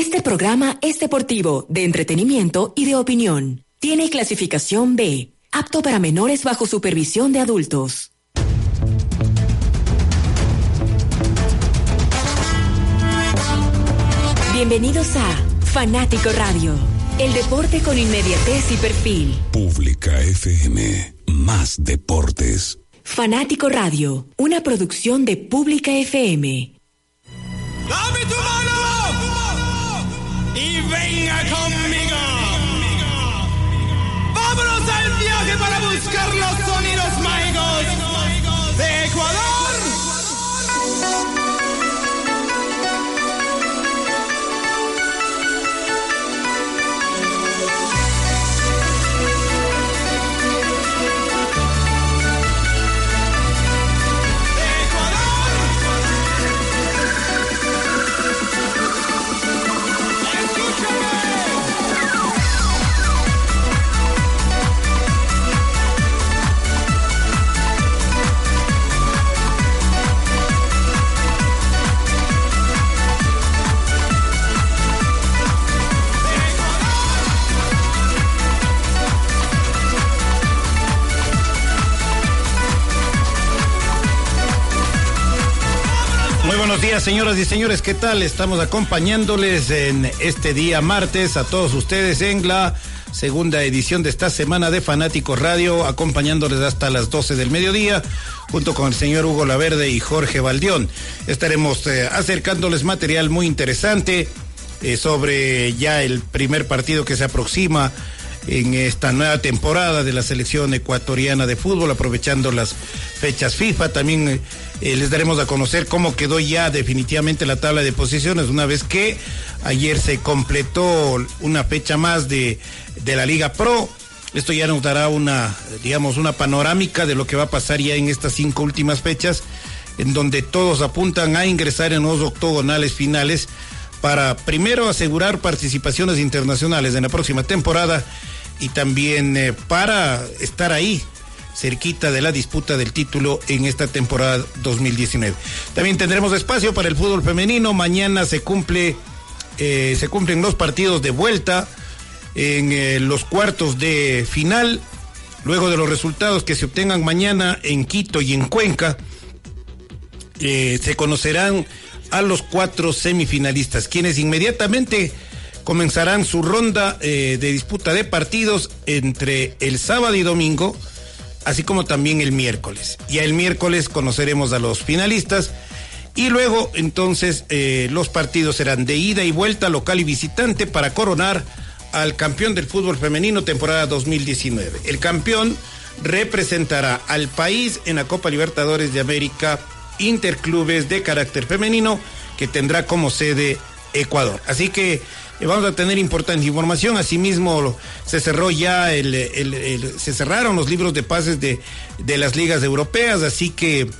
Este programa es deportivo, de entretenimiento y de opinión. Tiene clasificación B, apto para menores bajo supervisión de adultos. Bienvenidos a Fanático Radio, el deporte con inmediatez y perfil. Pública FM, más deportes. Fanático Radio, una producción de Pública FM. ¡Dame tu mano! Venga conmigo. Vámonos al viaje para buscar buenos días, señoras y señores. ¿Qué tal? Estamos acompañándoles en este día martes a todos ustedes en la segunda edición de esta semana de Fanáticos Radio, acompañándoles hasta las 12 del mediodía, junto con el señor Hugo Laverde y Jorge Valdión. Estaremos eh, acercándoles material muy interesante eh, sobre ya el primer partido que se aproxima en esta nueva temporada de la selección ecuatoriana de fútbol, aprovechando las fechas FIFA. También eh, eh, les daremos a conocer cómo quedó ya definitivamente la tabla de posiciones, una vez que ayer se completó una fecha más de, de la Liga Pro. Esto ya nos dará una, digamos, una panorámica de lo que va a pasar ya en estas cinco últimas fechas, en donde todos apuntan a ingresar en los octogonales finales para primero asegurar participaciones internacionales en la próxima temporada y también eh, para estar ahí cerquita de la disputa del título en esta temporada 2019. También tendremos espacio para el fútbol femenino. Mañana se cumple, eh, se cumplen los partidos de vuelta en eh, los cuartos de final. Luego de los resultados que se obtengan mañana en Quito y en Cuenca, se conocerán a los cuatro semifinalistas, quienes inmediatamente comenzarán su ronda eh, de disputa de partidos entre el sábado y domingo, así como también el miércoles. Ya el miércoles conoceremos a los finalistas y luego entonces eh, los partidos serán de ida y vuelta local y visitante para coronar al campeón del fútbol femenino temporada 2019. El campeón representará al país en la Copa Libertadores de América Interclubes de carácter femenino que tendrá como sede Ecuador. Así que eh, vamos a tener importante información. Asimismo, se cerró ya el, se cerraron los libros de pases de, de las ligas europeas, así que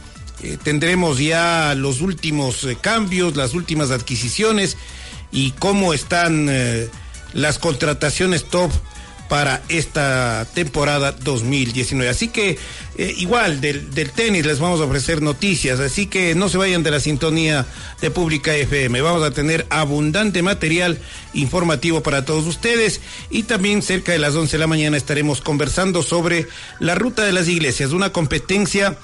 eh, tendremos ya los últimos eh, cambios, las últimas adquisiciones y cómo están las contrataciones top para esta temporada 2019. Así que eh, igual del, del tenis les vamos a ofrecer noticias, así que no se vayan de la sintonía de Pública FM. Vamos a tener abundante material informativo para todos ustedes y también cerca de las 11 de la mañana estaremos conversando sobre la ruta de las iglesias, una competencia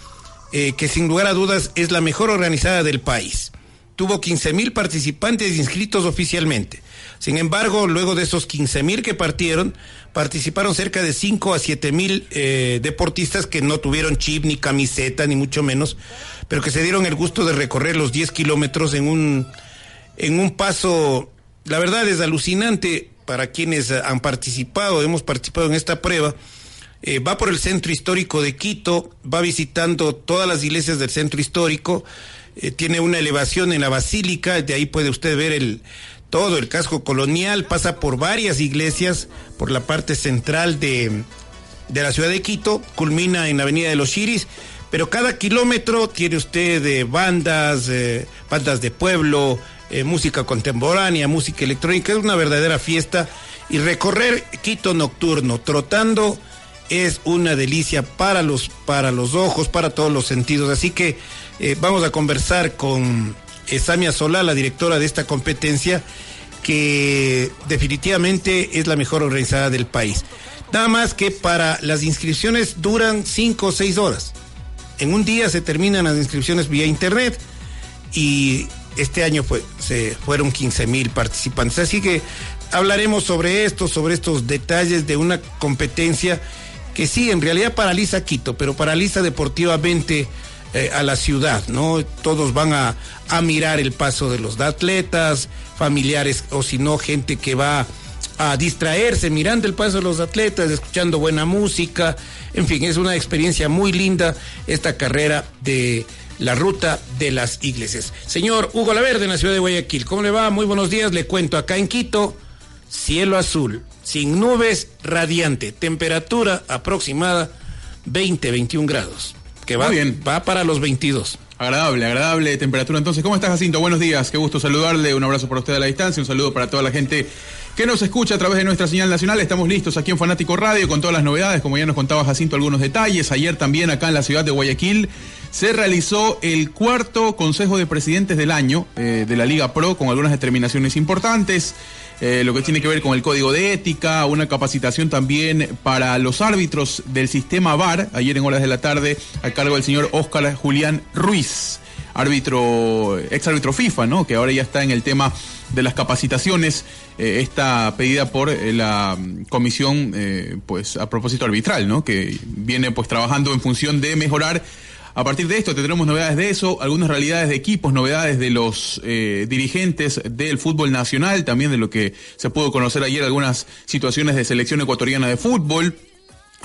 eh, que sin lugar a dudas es la mejor organizada del país. Tuvo 15 mil participantes inscritos oficialmente. Sin embargo, luego de esos 15 mil que partieron, participaron cerca de 5 a 7 mil eh, deportistas que no tuvieron chip ni camiseta, ni mucho menos, pero que se dieron el gusto de recorrer los 10 kilómetros en un, en un paso, la verdad es alucinante para quienes han participado, hemos participado en esta prueba. Eh, va por el centro histórico de Quito, va visitando todas las iglesias del centro histórico, eh, tiene una elevación en la basílica, de ahí puede usted ver el todo el casco colonial, pasa por varias iglesias, por la parte central de, de la ciudad de Quito, culmina en la avenida de los Chiris, pero cada kilómetro tiene usted eh, bandas, eh, bandas de pueblo, música contemporánea, música electrónica, es una verdadera fiesta y recorrer Quito nocturno, trotando, es una delicia para los, para los ojos, para todos los sentidos. Así que eh, vamos a conversar con eh, Samia Solá, la directora de esta competencia, que definitivamente es la mejor organizada del país. Nada más que para las inscripciones duran cinco o seis horas. En un día se terminan las inscripciones vía internet y este año se fueron 15 mil participantes. Así que hablaremos sobre esto, sobre estos detalles de una competencia que sí, en realidad paraliza Quito, pero paraliza deportivamente eh, a la ciudad, ¿no? Todos van a, a, mirar el paso de los atletas, familiares o si no, gente que va a distraerse mirando el paso de los atletas, escuchando buena música. En fin, es una experiencia muy linda esta carrera de la ruta de las iglesias. Señor Hugo Laverde, en la ciudad de Guayaquil, ¿cómo le va? Muy buenos días, le cuento acá en Quito, cielo azul, sin nubes, radiante, temperatura aproximada 20, 21 grados, que va, bien. va para los 22. Agradable, agradable temperatura. Entonces, ¿cómo estás, Jacinto? Buenos días, qué gusto saludarle. Un abrazo para usted a la distancia, un saludo para toda la gente que nos escucha a través de nuestra señal nacional. Estamos listos aquí en Fanático Radio con todas las novedades, como ya nos contaba Jacinto, algunos detalles. Ayer también acá en la ciudad de Guayaquil se realizó el cuarto Consejo de Presidentes del año eh, de la Liga Pro con algunas determinaciones importantes. Eh, lo que tiene que ver con el código de ética, una capacitación también para los árbitros del sistema VAR, ayer en horas de la tarde, a cargo del señor Óscar Julián Ruiz, árbitro, ex árbitro FIFA, ¿no? Que ahora ya está en el tema de las capacitaciones, eh, esta pedida por eh, la comisión, pues a propósito arbitral, ¿no? Que viene pues trabajando en función de mejorar a partir de esto tendremos novedades de eso, algunas realidades de equipos, novedades de los eh, dirigentes del fútbol nacional, también de lo que se pudo conocer ayer, algunas situaciones de selección ecuatoriana de fútbol.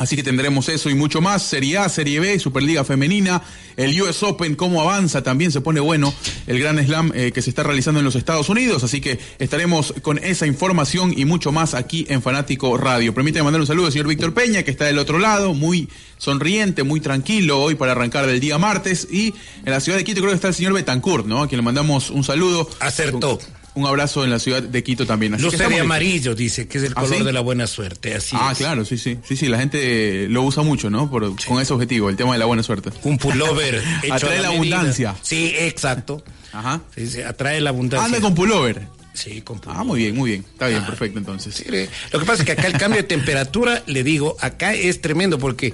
Así que tendremos eso y mucho más. Serie A, Serie B, Superliga Femenina, el US Open, cómo avanza, también se pone bueno el Gran Slam eh, que se está realizando en los Estados Unidos. Así que estaremos con esa información y mucho más aquí en Fanático Radio. Permítame mandar un saludo al señor Víctor Peña, que está del otro lado, muy sonriente, muy tranquilo hoy para arrancar del día martes. Y en la ciudad de Quito creo que está el señor Betancourt, ¿no? A quien le mandamos un saludo. Acertó un abrazo en la ciudad de Quito también. Así Luce de amarillo, dice, que es el color de la buena suerte. Así ah, claro, sí, sí. Sí, sí, la gente lo usa mucho, ¿no? Por, Con ese objetivo, el tema de la buena suerte. Un pullover hecho Atrae la, abundancia. Sí, exacto. Ajá. Sí, atrae la abundancia. Anda con pullover. Sí, con pullover. Ah, muy bien, muy bien. Está bien, perfecto entonces. lo que pasa es que acá el cambio de temperatura, le digo, acá es tremendo porque...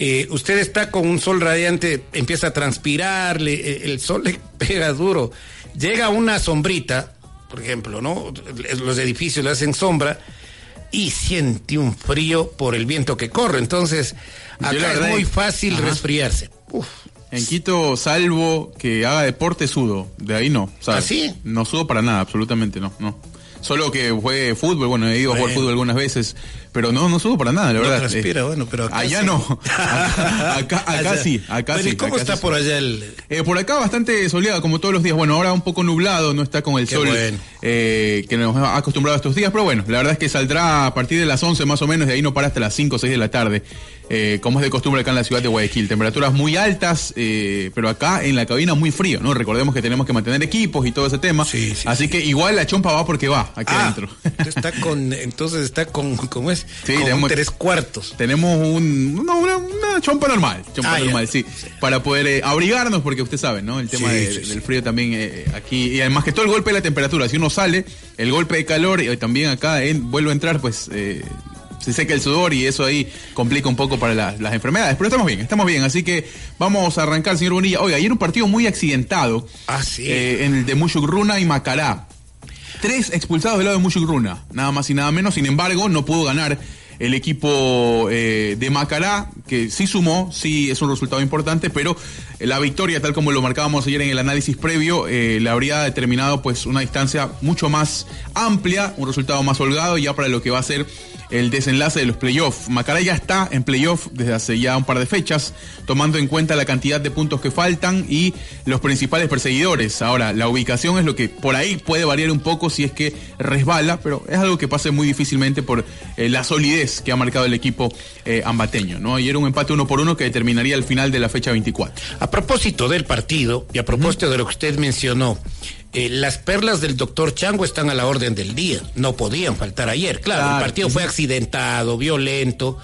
Eh, usted está con un sol radiante, empieza a transpirar, le, el sol le pega duro. Llega una sombrita, por ejemplo, ¿no? Los edificios le hacen sombra y siente un frío por el viento que corre. Entonces, acá es muy fácil resfriarse. En Quito, salvo que haga deporte, sudo. De ahí no. ¿sabes? ¿Ah, no sudo para nada, absolutamente no. no. Solo que juegue fútbol, bueno, he ido a jugar fútbol algunas veces, pero no, no subo para nada, la verdad. Transpira, eh, bueno, pero acá allá no. acá, acá sí, acá sí. ¿Y cómo está por allá el...? Eh, por acá bastante soleado, como todos los días. Bueno, ahora un poco nublado, no está con el sol eh, que nos ha acostumbrado estos días, pero bueno, la verdad es que saldrá a partir de las 11 más o menos, de ahí no para hasta las 5 o 6 de la tarde. Eh, como es de costumbre acá en la ciudad de Guayaquil. Temperaturas muy altas, eh, pero acá en la cabina muy frío, ¿no? Recordemos que tenemos que mantener equipos y todo ese tema. así que igual la chompa va porque va aquí ah, adentro. Está con, entonces está con, ¿cómo es? Sí, tenemos, tres cuartos. Tenemos un, una, chompa normal, chompa ah, normal, sí, Para poder eh, abrigarnos, porque usted sabe, ¿no? El tema del frío también aquí. Y además que todo el golpe de la temperatura, si uno sale, el golpe de calor y también acá vuelve a entrar, pues se seca el sudor y eso ahí complica un poco para las enfermedades. Pero estamos bien, estamos bien. Así que vamos a arrancar, señor Bonilla. Oiga, ayer un partido muy accidentado. Ah, sí. Eh, en el de Mushugruna y Macará. Tres expulsados del lado de Mushugruna, nada más y nada menos. Sin embargo, no pudo ganar el equipo eh, de Macará, que sí sumó, sí es un resultado importante, pero la victoria, tal como lo marcábamos ayer en el análisis previo, eh, le habría determinado pues una distancia mucho más amplia, un resultado más holgado ya para lo que va a ser el desenlace de los playoffs. Macará ya está en playoff desde hace ya un par de fechas, tomando en cuenta la cantidad de puntos que faltan y los principales perseguidores. Ahora, la ubicación es lo que por ahí puede variar un poco si es que resbala, pero es algo que pasa muy difícilmente por eh, la solidez que ha marcado el equipo eh, ambateño. ¿no? Ayer un empate uno por uno que determinaría el final de la fecha 24. A propósito del partido y a propósito de lo que usted mencionó, eh, las perlas del doctor Chango están a la orden del día. No podían faltar ayer. Claro, el partido fue accidentado, violento.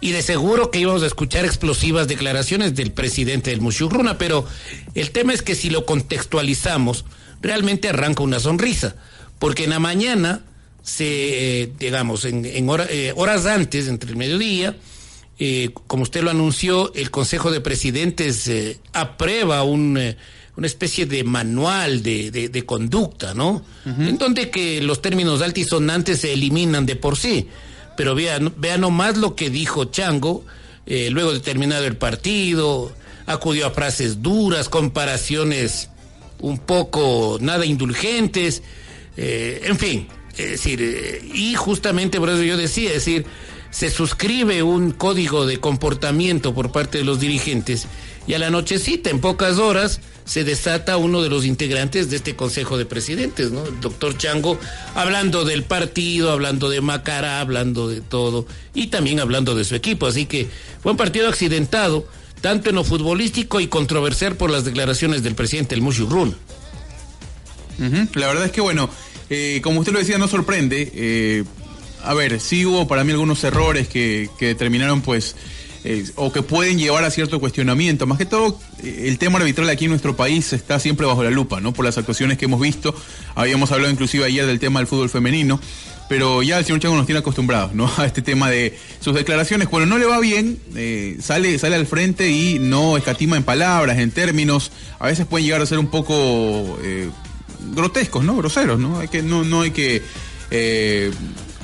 Y de seguro que íbamos a escuchar explosivas declaraciones del presidente del Mushugruna, pero el tema es que si lo contextualizamos, realmente arranca una sonrisa. porque en la mañana se, eh, digamos, en, en hora- eh, horas antes, entre el mediodía, eh, como usted lo anunció, el Consejo de Presidentes eh, aprueba un, una especie de manual de, de- de conducta, ¿no? En donde que los términos altisonantes se eliminan de por sí. Pero vean, vean nomás lo que dijo Chango eh, luego de terminado el partido, acudió a frases duras, comparaciones un poco nada indulgentes, eh, en fin, es decir, eh, y justamente por eso yo decía, es decir, se suscribe un código de comportamiento por parte de los dirigentes y a la nochecita, en pocas horas, se desata uno de los integrantes de este Consejo de Presidentes, ¿no? El doctor Chango, hablando del partido, hablando de Macara, hablando de todo y también hablando de su equipo. Así que fue un partido accidentado, tanto en lo futbolístico y controversial por las declaraciones del presidente, el Mushugrun. Ujú. La verdad es que, bueno, eh, como usted lo decía, no sorprende. eh, a ver, sí hubo para mí algunos errores que, que determinaron, pues, o que pueden llevar a cierto cuestionamiento. Más que todo, eh, el tema arbitral aquí en nuestro país está siempre bajo la lupa, ¿no? Por las actuaciones que hemos visto. Habíamos hablado inclusive ayer del tema del fútbol femenino. Pero ya el señor Chango nos tiene acostumbrados, ¿no? A este tema de sus declaraciones. Cuando no le va bien, eh, sale, sale al frente y no escatima en palabras, en términos. A veces pueden llegar a ser un poco eh, grotescos, ¿no? Groseros, ¿no? Hay que, no, no hay que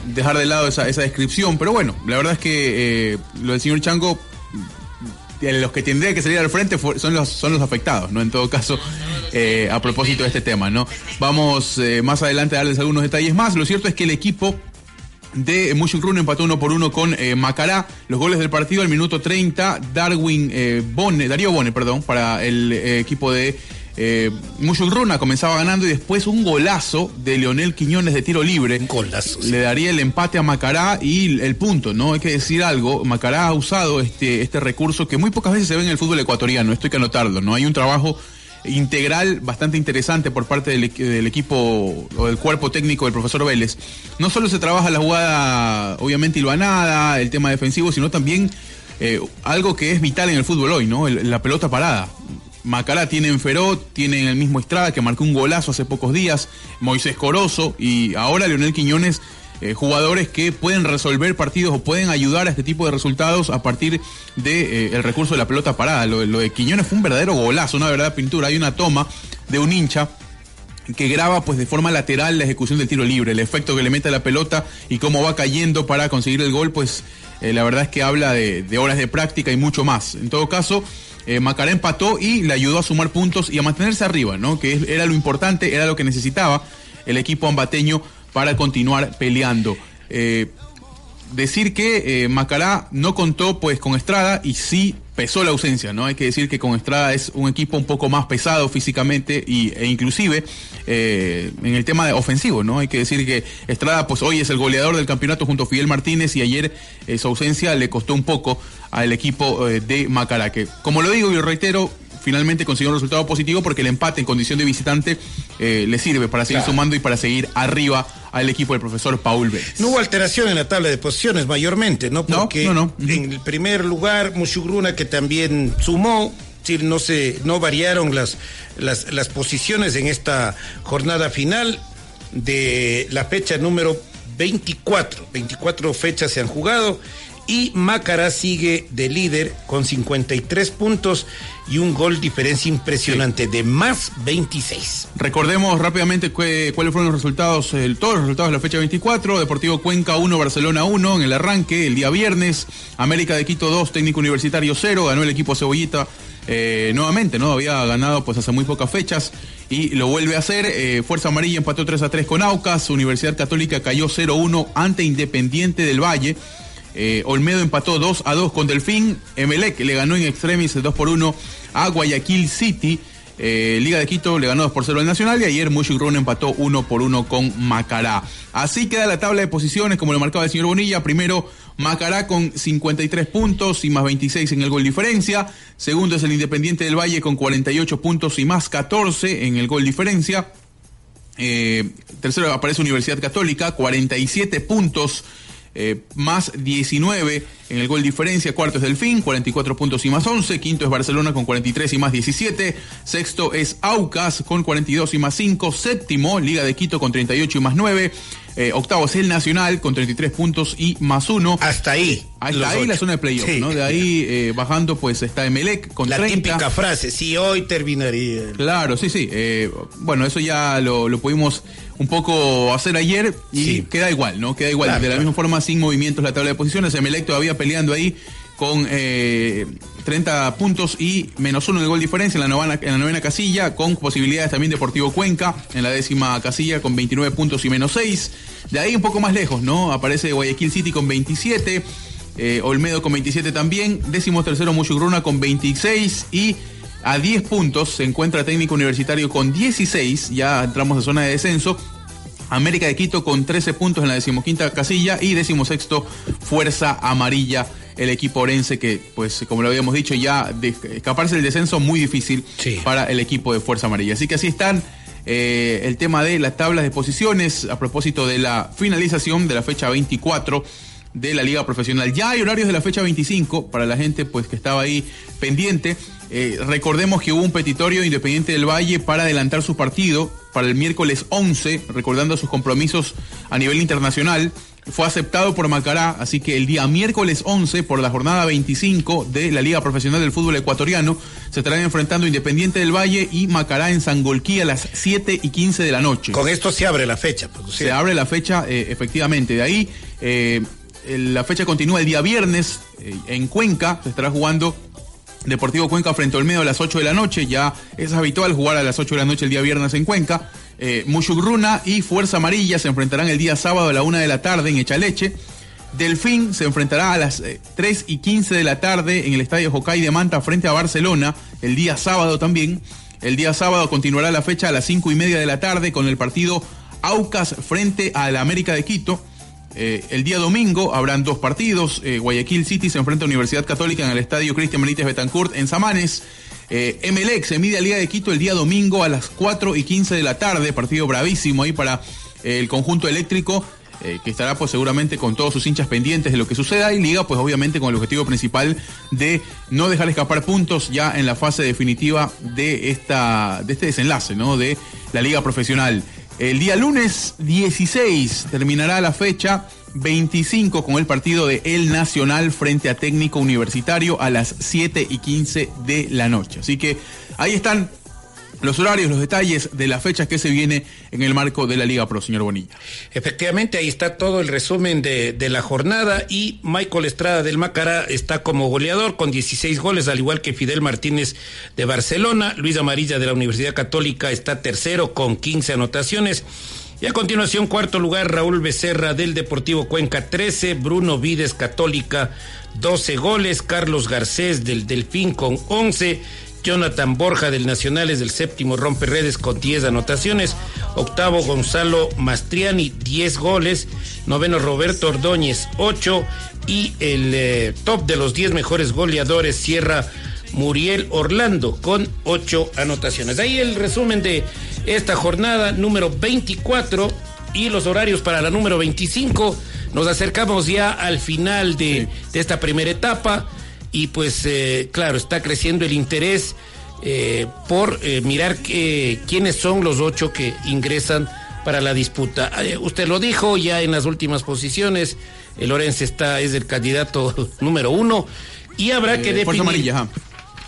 dejar de lado esa, esa descripción, pero bueno, la verdad es que eh, lo del señor Chango, los que tendrían que salir al frente son los, son los afectados, ¿no? En todo caso, eh, a propósito de este tema, ¿no? Vamos eh, más adelante a darles algunos detalles más. Lo cierto es que el equipo de Mushugrun empató uno por uno con Macará. Los goles del partido al minuto 30, Darwin Bone, Darío Bone, perdón, para el equipo de eh, Mushugruna comenzaba ganando y después un golazo de Leonel Quiñones de tiro libre. Un golazo, sí. Le daría el empate a Macará y el punto, ¿no? Hay que decir algo, Macará ha usado este, este recurso que muy pocas veces se ve en el fútbol ecuatoriano, esto hay que anotarlo, ¿no? Hay un trabajo integral bastante interesante por parte del, del equipo o del cuerpo técnico del profesor Vélez. No solo se trabaja la jugada, obviamente, hilvanada, el tema defensivo, sino también eh, algo que es vital en el fútbol hoy, ¿no? El- la pelota parada. Macará tiene en Ferot, tiene en el mismo Estrada que marcó un golazo hace pocos días, Moisés Corozo y ahora Leonel Quiñones, eh, jugadores que pueden resolver partidos o pueden ayudar a este tipo de resultados a partir de, eh, el recurso de la pelota parada. Lo, de Quiñones fue un verdadero golazo, una verdadera pintura. Hay una toma de un hincha que graba pues de forma lateral la ejecución del tiro libre, el efecto que le mete a la pelota y cómo va cayendo para conseguir el gol, pues eh, la verdad es que habla de horas de práctica y mucho más. En todo caso, eh, Macará empató y le ayudó a sumar puntos y a mantenerse arriba, ¿no? Que era lo importante, era lo que necesitaba el equipo ambateño para continuar peleando. Eh, decir que eh, Macará no contó pues con Estrada y sí pesó la ausencia, ¿no? Hay que decir que con Estrada es un equipo un poco más pesado físicamente y, e inclusive eh, en el tema de ofensivo, ¿no? Hay que decir que Estrada pues hoy es el goleador del campeonato junto a Fidel Martínez y ayer eh, su ausencia le costó un poco al equipo eh, de Macará, que como lo digo y lo reitero, finalmente consiguió un resultado positivo porque el empate en condición de visitante eh, le sirve para seguir sumando y para seguir arriba al equipo del profesor Paul Vélez. No hubo alteración en la tabla de posiciones mayormente, ¿no? No, Porque no, en el primer lugar, Mushugruna, que también sumó, sí, no se, no variaron las, las, las posiciones en esta jornada final de la fecha número 24. 24 fechas se han jugado y Macará sigue de líder con 53 puntos y un gol diferencia impresionante de más 26. Recordemos rápidamente cu- cuáles fueron los resultados, el- todos los resultados de la fecha 24. Deportivo Cuenca 1, Barcelona 1 en el arranque, el día viernes. América de Quito 2, Técnico Universitario 0. Ganó el equipo Cebollita eh, nuevamente, ¿no? Había ganado pues hace muy pocas fechas y lo vuelve a hacer. Eh, Fuerza Amarilla empató 3 a 3 con Aucas. Universidad Católica cayó 0-1 ante Independiente del Valle. Eh, Olmedo empató 2 a 2 con Delfín. Emelec le ganó en extremis 2 por 1 a Guayaquil City. Eh, Liga de Quito le ganó 2 por 0 al Nacional y ayer Mushugrun empató 1 por 1 con Macará. Así queda la tabla de posiciones, como lo marcaba el señor Bonilla. Primero, Macará con 53 puntos y más 26 en el gol diferencia. Segundo es el Independiente del Valle con 48 puntos y más 14 en el gol diferencia. Eh, tercero aparece Universidad Católica, 47 puntos. Eh, más 19 en el gol diferencia. Cuarto es Delfín, 44 puntos y más 11. Quinto es Barcelona con 43 y más 17. Sexto es Aucas con 42 y más 5. Séptimo, Liga de Quito con 38 y más 9. Eh, octavo es el Nacional con 33 puntos y más uno. Hasta ahí. Hasta ahí la zona de playoff, Sí. ¿no? De ahí eh, bajando pues está Emelec con La 30. típica frase, si hoy terminaría. Claro, sí, sí. Eh, bueno, eso ya lo, lo pudimos un poco hacer ayer y Sí. queda igual, ¿no? Queda igual. Claro, de la claro. misma forma, sin movimientos la tabla de posiciones. Emelec todavía peleando ahí con eh, 30 puntos y menos uno de gol diferencia en la, novena, en la novena casilla, con posibilidades también Deportivo Cuenca en la décima casilla con 29 puntos y menos 6. De ahí un poco más lejos, ¿no? Aparece Guayaquil City con 27. eh, Olmedo con 27 también, décimo tercero Muchugruna con 26 y a 10 puntos se encuentra Técnico Universitario con 16, ya entramos a zona de descenso. América de Quito con 13 puntos en la decimoquinta casilla y decimosexto Fuerza Amarilla, el equipo orense que, pues como lo habíamos dicho, ya de escaparse del descenso muy difícil Sí. para el equipo de Fuerza Amarilla. Así que así están eh, el tema de las tablas de posiciones a propósito de la finalización de la fecha 24 de la Liga Profesional. Ya hay horarios de la fecha 25 para la gente pues que estaba ahí pendiente. Eh, recordemos que hubo un petitorio Independiente del Valle para adelantar su partido para el miércoles 11, recordando sus compromisos a nivel internacional. Fue aceptado por Macará, así que el día miércoles 11, por la jornada 25 de la Liga Profesional del Fútbol Ecuatoriano, se estarán enfrentando Independiente del Valle y Macará en Sangolquí a las 7 y 15 de la noche. Con esto se abre la fecha. pues, Se abre la fecha, eh, efectivamente. De ahí, eh, la fecha continúa el día viernes en Cuenca. Se estará jugando Deportivo Cuenca frente a Olmedo a las 8 de la noche. Ya es habitual jugar a las 8 de la noche el día viernes en Cuenca. Eh, y Fuerza Amarilla se enfrentarán el día sábado a la 1 de la tarde en Echaleche. Delfín se enfrentará a las eh, 3 y 15 de la tarde en el Estadio Jocay de Manta frente a Barcelona, el día sábado también. El día sábado continuará la fecha a las 5 y media de la tarde con el partido Aucas frente a la América de Quito. Eh, el día domingo habrán dos partidos. Eh, Guayaquil City se enfrenta a Universidad Católica en el Estadio Cristian Benítez Betancourt en Samanes. Eh, MLX se mide a Liga de Quito el día domingo a las 4 y 15 de la tarde. Partido bravísimo ahí para eh, el conjunto eléctrico. que estará pues seguramente con todos sus hinchas pendientes de lo que suceda y Liga pues obviamente con el objetivo principal de no dejar escapar puntos ya en la fase definitiva de esta de este desenlace, ¿no? De la Liga Profesional. El día lunes 16 terminará la fecha 25 con el partido de El Nacional frente a Técnico Universitario a las 7 y 15 de la noche. Así que ahí están los horarios, los detalles de las fechas que se viene en el marco de la Liga Pro, señor Bonilla. Efectivamente, ahí está todo el resumen de, la jornada y Michael Estrada del Macará está como goleador con 16 goles, al igual que Fidel Martínez de Barcelona. Luis Amarilla de la Universidad Católica está tercero con 15 anotaciones. Y a continuación, cuarto lugar, Raúl Becerra del Deportivo Cuenca, 13. Bruno Vides Católica, 12 goles. Carlos Garcés del Delfín con 11. Jonathan Borja del Nacionales del séptimo rompe redes con 10 anotaciones. Octavo Gonzalo Mastriani, 10 goles. Noveno Roberto Ordóñez, 8. Y el eh, top de los 10 mejores goleadores cierra Muriel Orlando con 8 anotaciones. Ahí el resumen de esta jornada número 24 y los horarios para la número 25. Nos acercamos ya al final de, de esta primera etapa y pues eh, claro, está creciendo el interés eh, por eh, mirar que- quiénes son los ocho que ingresan para la disputa. Eh, usted lo dijo ya en las últimas posiciones, el Lorenzo está, es el candidato número uno y habrá que definir... Fuerza Amarilla.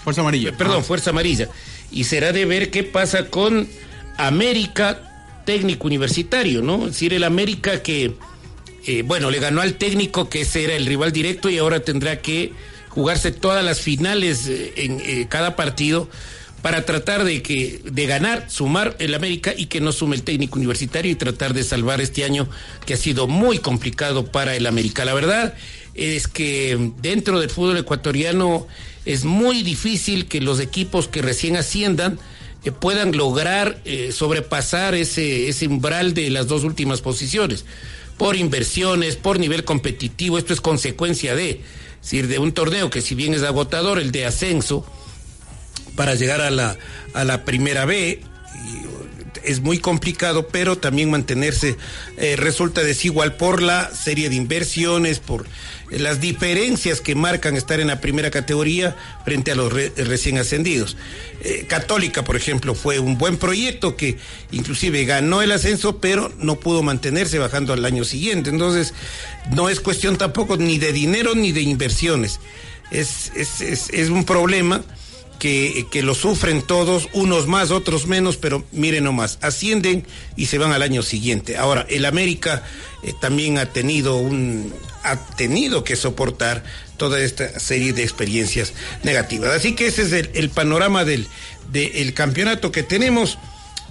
Fuerza Amarilla. Perdón. Fuerza Amarilla. Y será de ver qué pasa con América Técnico Universitario, ¿no? Es decir, el América que, eh, bueno, le ganó al técnico que ese era el rival directo y ahora tendrá que jugarse todas las finales eh, en eh, cada partido para tratar de que de ganar, sumar el América y que no sume el técnico universitario y tratar de salvar este año que ha sido muy complicado para el América. La verdad es que dentro del fútbol ecuatoriano es muy difícil que los equipos que recién asciendan eh, puedan lograr eh, sobrepasar ese, ese umbral de las dos últimas posiciones. Por inversiones, por nivel competitivo, esto es consecuencia de, decir, de un torneo que si bien es agotador, el de ascenso, para llegar a la, a la primera B, es muy complicado, pero también mantenerse eh, resulta desigual por la serie de inversiones, por las diferencias que marcan estar en la primera categoría frente a los recién ascendidos. Eh, Católica, por ejemplo, fue un buen proyecto que inclusive ganó el ascenso, pero no pudo mantenerse bajando al año siguiente. Entonces, no es cuestión tampoco ni de dinero ni de inversiones. Es, es, es, es un problema que, que, lo sufren todos, unos más, otros menos, pero miren nomás, ascienden y se van al año siguiente. Ahora, el América eh, también ha tenido un ha tenido que soportar toda esta serie de experiencias negativas. Así que ese es el, panorama del, del campeonato que tenemos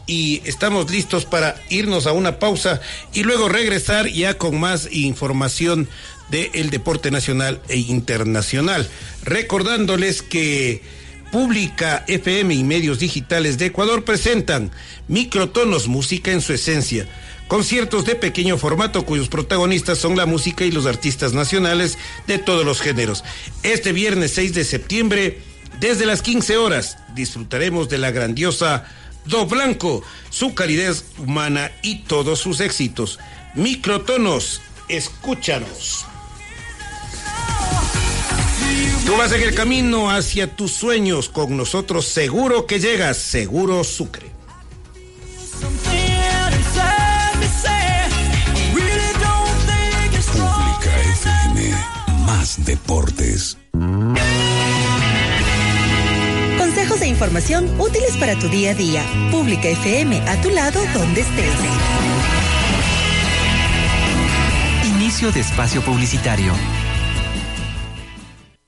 y estamos listos para irnos a una pausa y luego regresar ya con más información del deporte nacional e internacional. Recordándoles que Pública FM y medios digitales de Ecuador presentan Microtonos, música en su esencia. Conciertos de pequeño formato cuyos protagonistas son la música y los artistas nacionales de todos los géneros. Este viernes 6 de septiembre, desde las 15 horas, disfrutaremos de la grandiosa Do Blanco, su calidez humana y todos sus éxitos. Microtonos, escúchanos. Tú vas en el camino hacia tus sueños. Con nosotros seguro que llegas. Seguro Sucre. Pública FM. Más deportes. Consejos e información útiles para tu día a día. Pública FM, a tu lado donde estés. Inicio de espacio publicitario.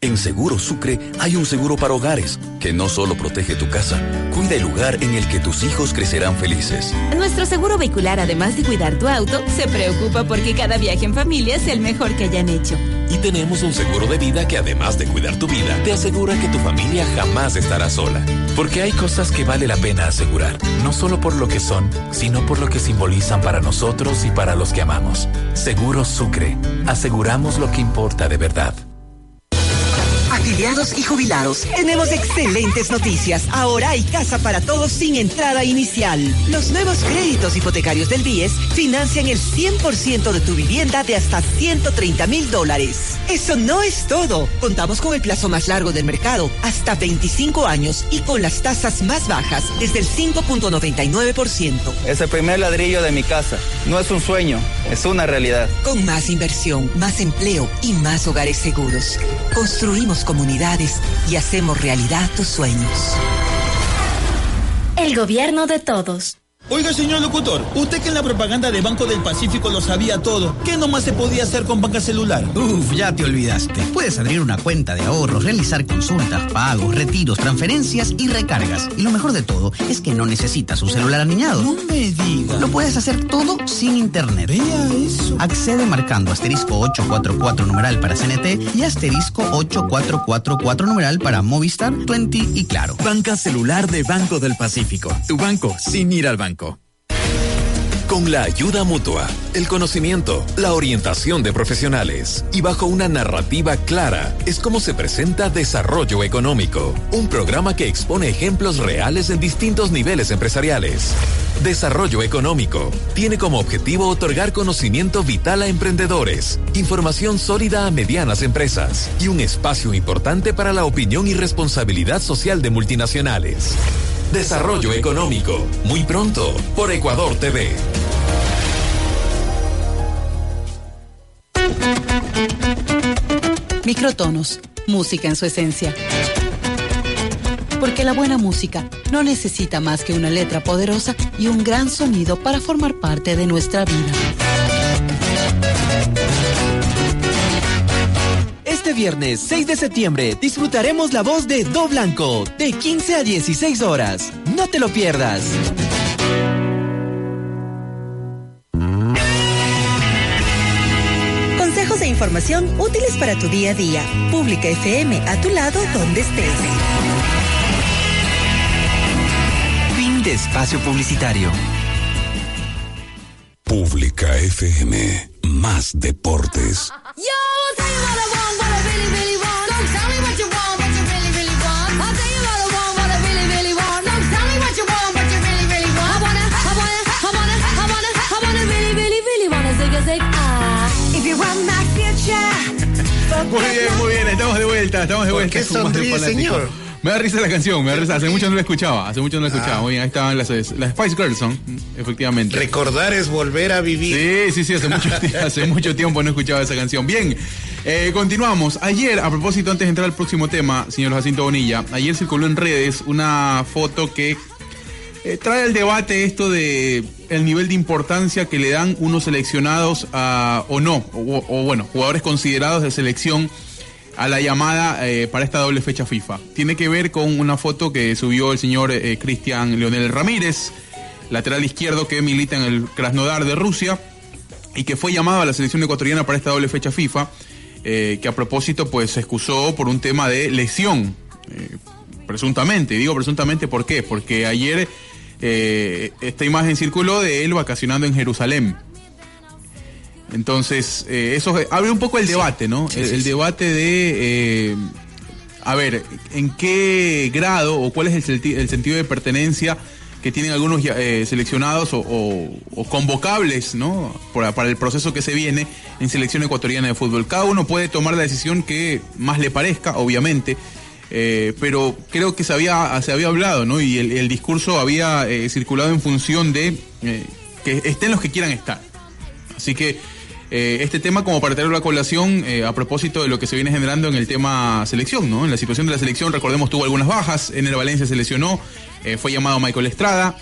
En Seguro Sucre hay un seguro para hogares que no solo protege tu casa, cuida el lugar en el que tus hijos crecerán felices. Nuestro seguro vehicular, además de cuidar tu auto, se preocupa porque cada viaje en familia sea el mejor que hayan hecho. Y tenemos un seguro de vida que además de cuidar tu vida, te asegura que tu familia jamás estará sola. Porque hay cosas que vale la pena asegurar, no solo por lo que son, sino por lo que simbolizan para nosotros y para los que amamos. Seguro Sucre, aseguramos lo que importa de verdad. Afiliados y jubilados, tenemos excelentes noticias. Ahora hay casa para todos sin entrada inicial. Los nuevos créditos hipotecarios del BIES financian el 100% de tu vivienda de hasta 130 mil dólares. Eso no es todo. Contamos con el plazo más largo del mercado, hasta 25 años y con las tasas más bajas, desde el 5.99%. Es el primer ladrillo de mi casa. No es un sueño, es una realidad. Con más inversión, más empleo y más hogares seguros. Construimos y hacemos realidad tus sueños. El gobierno de todos. Oiga, señor locutor, usted que en la propaganda de Banco del Pacífico lo sabía todo, ¿qué nomás se podía hacer con banca celular? Uf, ya te olvidaste. Puedes abrir una cuenta de ahorros, realizar consultas, pagos, retiros, transferencias y recargas. Y lo mejor de todo es que no necesitas un celular aniñado. No me diga. Lo puedes hacer todo sin internet. Vea eso. Accede marcando asterisco 844 numeral para CNT y asterisco 8444 numeral para Movistar, 20 y Claro. Banca celular de Banco del Pacífico. Tu banco sin ir al banco. Con la ayuda mutua, el conocimiento, la orientación de profesionales y bajo una narrativa clara es como se presenta Desarrollo Económico, un programa que expone ejemplos reales en distintos niveles empresariales. Desarrollo Económico tiene como objetivo otorgar conocimiento vital a emprendedores, información sólida a medianas empresas y un espacio importante para la opinión y responsabilidad social de multinacionales. Desarrollo Económico, muy pronto, por Ecuador TV. Microtonos, música en su esencia. Porque la buena música no necesita más que una letra poderosa y un gran sonido para formar parte de nuestra vida. Este viernes 6 de septiembre disfrutaremos la voz de Do Blanco de 15 a 16 horas. No te lo pierdas. Consejos e información útiles para tu día a día. Pública FM, a tu lado donde estés. Fin de espacio publicitario. Pública FM. Más deportes. Yo, Muy bien, muy bien, estamos de vuelta, estamos de ¿Por vuelta. qué sonríe, señor? Me da risa la canción, me da risa. Hace mucho no la escuchaba, hace mucho no la escuchaba. Ah. Muy bien, ahí estaban las, las Spice Girls son, efectivamente. Recordar es volver a vivir. Sí, sí, sí, hace mucho, hace mucho tiempo no escuchaba esa canción. Bien, eh, continuamos. Ayer, a propósito, antes de entrar al próximo tema, señor Jacinto Bonilla, ayer circuló en redes una foto que eh, trae al debate esto de el nivel de importancia que le dan unos seleccionados a- o no, o, bueno, jugadores considerados de selección a la llamada eh, para esta doble fecha FIFA. Tiene que ver con una foto que subió el señor eh, Cristian Leonel Ramírez, lateral izquierdo que milita en el Krasnodar de Rusia y que fue llamado a la selección ecuatoriana para esta doble fecha FIFA, eh, que a propósito pues se excusó por un tema de lesión, presuntamente. Digo presuntamente ¿por qué? Porque ayer eh, esta imagen circuló de él vacacionando en Jerusalén. Entonces, eh, eso abre un poco el debate, ¿no? Sí, el, sí, el sí. debate de, eh, a ver, en qué grado o cuál es el, senti- el sentido de pertenencia que tienen algunos eh, seleccionados o, o- o convocables, ¿no? Para, para el proceso que se viene en selección ecuatoriana de fútbol. Cada uno puede tomar la decisión que más le parezca, obviamente. Eh, pero creo que se había, se había hablado, ¿no? Y el, discurso había eh, circulado en función de eh, que estén los que quieran estar. Así que este tema como para traerlo a colación a propósito de lo que se viene generando en el tema selección, ¿no? En la situación de la selección, recordemos, tuvo algunas bajas, en el Valencia se lesionó, fue llamado Michael Estrada,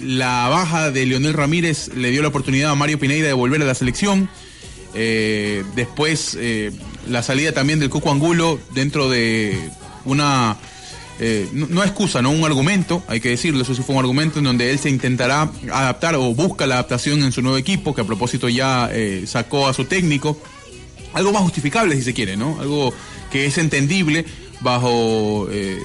la baja de Leonel Ramírez le dio la oportunidad a Mario Pineida de volver a la selección, después la salida también del Cuco Angulo dentro de una eh, no, excusa, no un argumento, hay que decirlo, eso sí fue un argumento en donde él se intentará adaptar o busca la adaptación en su nuevo equipo, que a propósito ya eh, sacó a su técnico. Algo más justificable si se quiere, ¿no? Algo que es entendible bajo eh,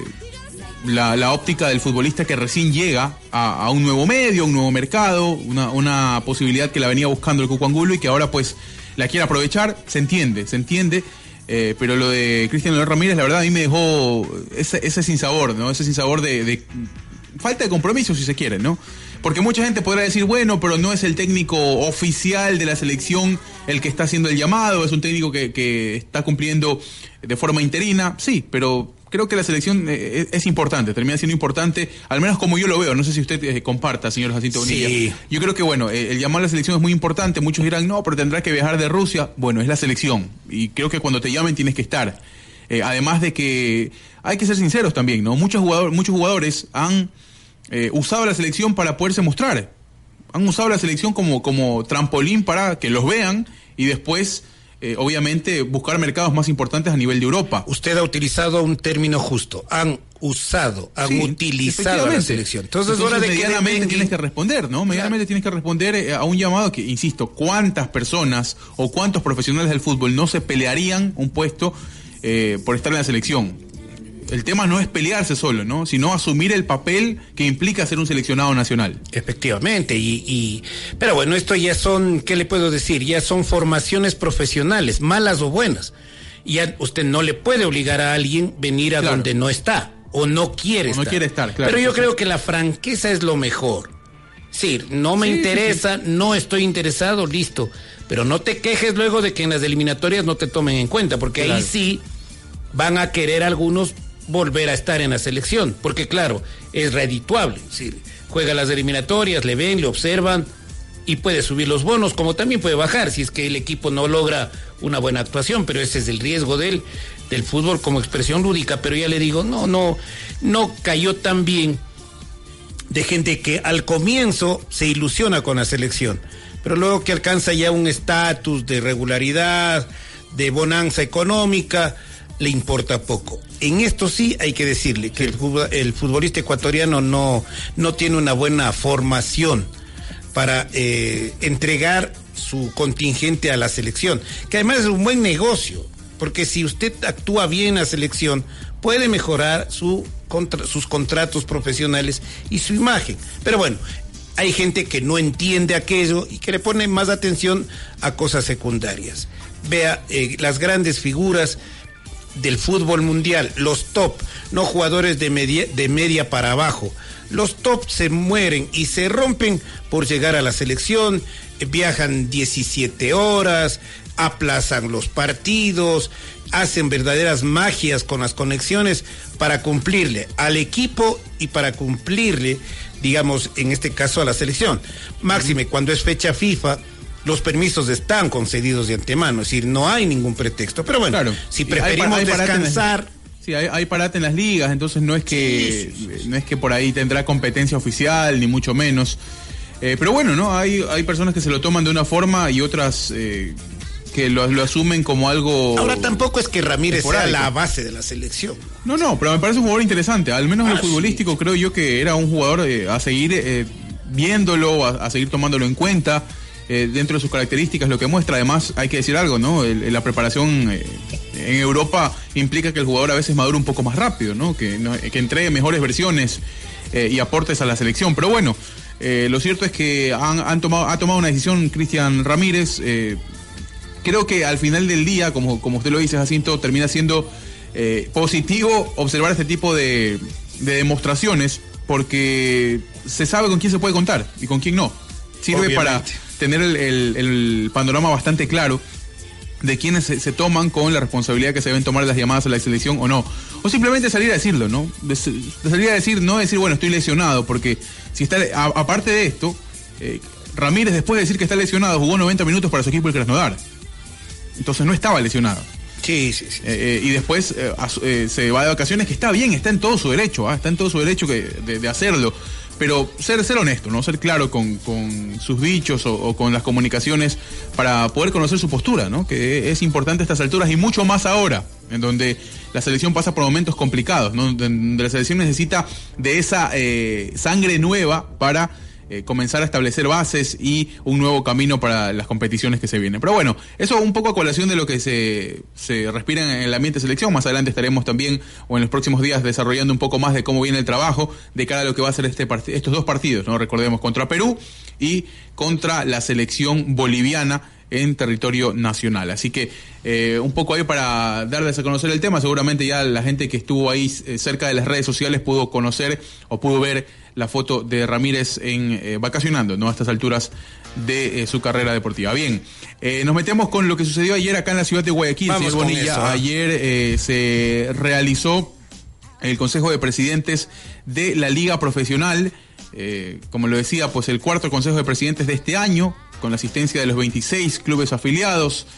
la, la óptica del futbolista que recién llega a, un nuevo medio, un nuevo mercado, una, una posibilidad que la venía buscando el Cuco Angulo y que ahora pues la quiere aprovechar, se entiende, se entiende. Eh, pero lo de Cristian Leonel Ramírez, la verdad, a mí me dejó ese, ese sinsabor, ¿no? Ese sinsabor de, de falta de compromiso, si se quiere, ¿no? Porque mucha gente podrá decir, bueno, pero no es el técnico oficial de la selección el que está haciendo el llamado, es un técnico que, que está cumpliendo de forma interina. Sí, pero creo que la selección eh, es, es importante, termina siendo importante, al menos como yo lo veo. No sé si usted eh, comparta, señor Jacinto Bonilla. Sí. Yo creo que, bueno, eh, el llamado a la selección es muy importante. Muchos dirán, no, pero tendrá que viajar de Rusia. Bueno, es la selección. Y creo que cuando te llamen tienes que estar. Eh, además de que hay que ser sinceros también, ¿no? Muchos jugadores, muchos jugadores han eh, usado la selección para poderse mostrar. Han usado la selección como, como trampolín para que los vean y después, eh, obviamente, buscar mercados más importantes a nivel de Europa. Usted ha utilizado un término justo. Han usado, han Sí, utilizado a la selección. Entonces, es hora de medianamente tienes que responder, ¿no? Medianamente tienes que responder eh, a un llamado que, insisto, cuántas personas o cuántos profesionales del fútbol no se pelearían un puesto eh, por estar en la selección. El tema no es pelearse solo, ¿no? Sino asumir el papel que implica ser un seleccionado nacional. Efectivamente, y, y- pero bueno, esto ya son, ¿qué le puedo decir? Ya son formaciones profesionales, malas o buenas. Y ya usted no le puede obligar a alguien venir a Claro. donde no está o no quiere O no estar. quiere estar, claro. Pero yo creo que la franqueza es lo mejor. Sí, no me Sí, sí, interesa, no estoy interesado, listo. Pero no te quejes luego de que en las eliminatorias no te tomen en cuenta, porque ahí sí van a querer algunos volver a estar en la selección, porque claro, es redituable. Sí, juega las eliminatorias, le ven, le observan y puede subir los bonos, como también puede bajar si es que el equipo no logra una buena actuación, pero ese es el riesgo del, del fútbol como expresión lúdica. Pero ya le digo, no, no, no cayó tan bien de gente que al comienzo se ilusiona con la selección, pero luego que alcanza ya un estatus de regularidad, de bonanza económica, le importa poco. En esto sí hay que decirle que el, futbolista ecuatoriano no, no tiene una buena formación para eh, entregar su contingente a la selección, que además es un buen negocio, porque si usted actúa bien en la selección, puede mejorar su contra- sus contratos profesionales y su imagen. Pero bueno, hay gente que no entiende aquello y que le pone más atención a cosas secundarias. Vea eh, las grandes figuras del fútbol mundial, los top, no jugadores de media, de media para abajo. Los top se mueren y se rompen por llegar a la selección viajan 17 horas, aplazan los partidos, hacen verdaderas magias con las conexiones para cumplirle al equipo y para cumplirle, digamos, en este caso a la selección. Máxime, cuando es fecha FIFA, los permisos están concedidos de antemano, es decir, no hay ningún pretexto. Pero bueno, si hay preferimos hay las- descansar, Sí, hay, hay parate en las ligas, entonces no es que no es que por ahí tendrá competencia oficial, ni mucho menos. Eh, pero bueno, ¿no? Hay, hay personas que se lo toman de una forma y otras eh, que lo, lo asumen como algo. ahora tampoco es que Ramírez sea la base de la selección. No, no, pero me parece un jugador interesante. Al menos en Ah, lo futbolístico creo yo que era un jugador eh, a seguir eh, viéndolo, a, a seguir tomándolo en cuenta. Eh, dentro de sus características, lo que muestra, además, hay que decir algo, ¿no? La preparación eh, en Europa implica que el jugador a veces madura un poco más rápido, ¿no? Que, que entregue mejores versiones eh, y aportes a la selección. Pero bueno, lo cierto es que han, tomado, ha tomado una decisión Cristian Ramírez. creo que al final del día, como, como usted lo dice, Jacinto, termina siendo positivo observar este tipo de, de demostraciones porque se sabe con quién se puede contar y con quién no. Sirve para tener el, el- el panorama bastante claro de quienes se, se toman con la responsabilidad que se deben tomar las llamadas a la selección o no. O simplemente salir a decirlo, ¿no? De, salir a decir, no decir, bueno, estoy lesionado, porque si está, a- aparte de esto, eh, Ramírez después de decir que está lesionado jugó 90 minutos para su equipo el Krasnodar. Entonces no estaba lesionado. Sí, sí, sí. Eh, eh, y después a se va de vacaciones, que está bien, está en todo su derecho, ¿ah? está en todo su derecho que- de, de hacerlo. Pero ser, ser honesto, ¿no? Ser claro con, con sus dichos o, con las comunicaciones para poder conocer su postura, ¿no? Que es importante a estas alturas y mucho más ahora, en donde la selección pasa por momentos complicados, ¿no? Donde la selección necesita de esa eh, sangre nueva para eh, comenzar a establecer bases y un nuevo camino para las competiciones que se vienen. Pero bueno, eso un poco a colación de lo que se, se respira en el ambiente de selección. Más adelante estaremos también, o en los próximos días, desarrollando un poco más de cómo viene el trabajo de cara a lo que va a ser este estos dos partidos, ¿no? Recordemos, contra Perú y contra la selección boliviana en territorio nacional. Así que eh, un poco ahí para darles a conocer el tema, seguramente ya la gente que estuvo ahí eh, cerca de las redes sociales pudo conocer o pudo ver la foto de Ramírez en eh, vacacionando, ¿no? A estas alturas de eh, su carrera deportiva. Bien, eh, nos metemos con lo que sucedió ayer acá en la ciudad de Guayaquil, Vamos señor Bonilla. eso. Ayer eh, se realizó el Consejo de Presidentes de la Liga Profesional. como lo decía, pues el cuarto Consejo de Presidentes de este año, con la asistencia de los 26 clubes afiliados.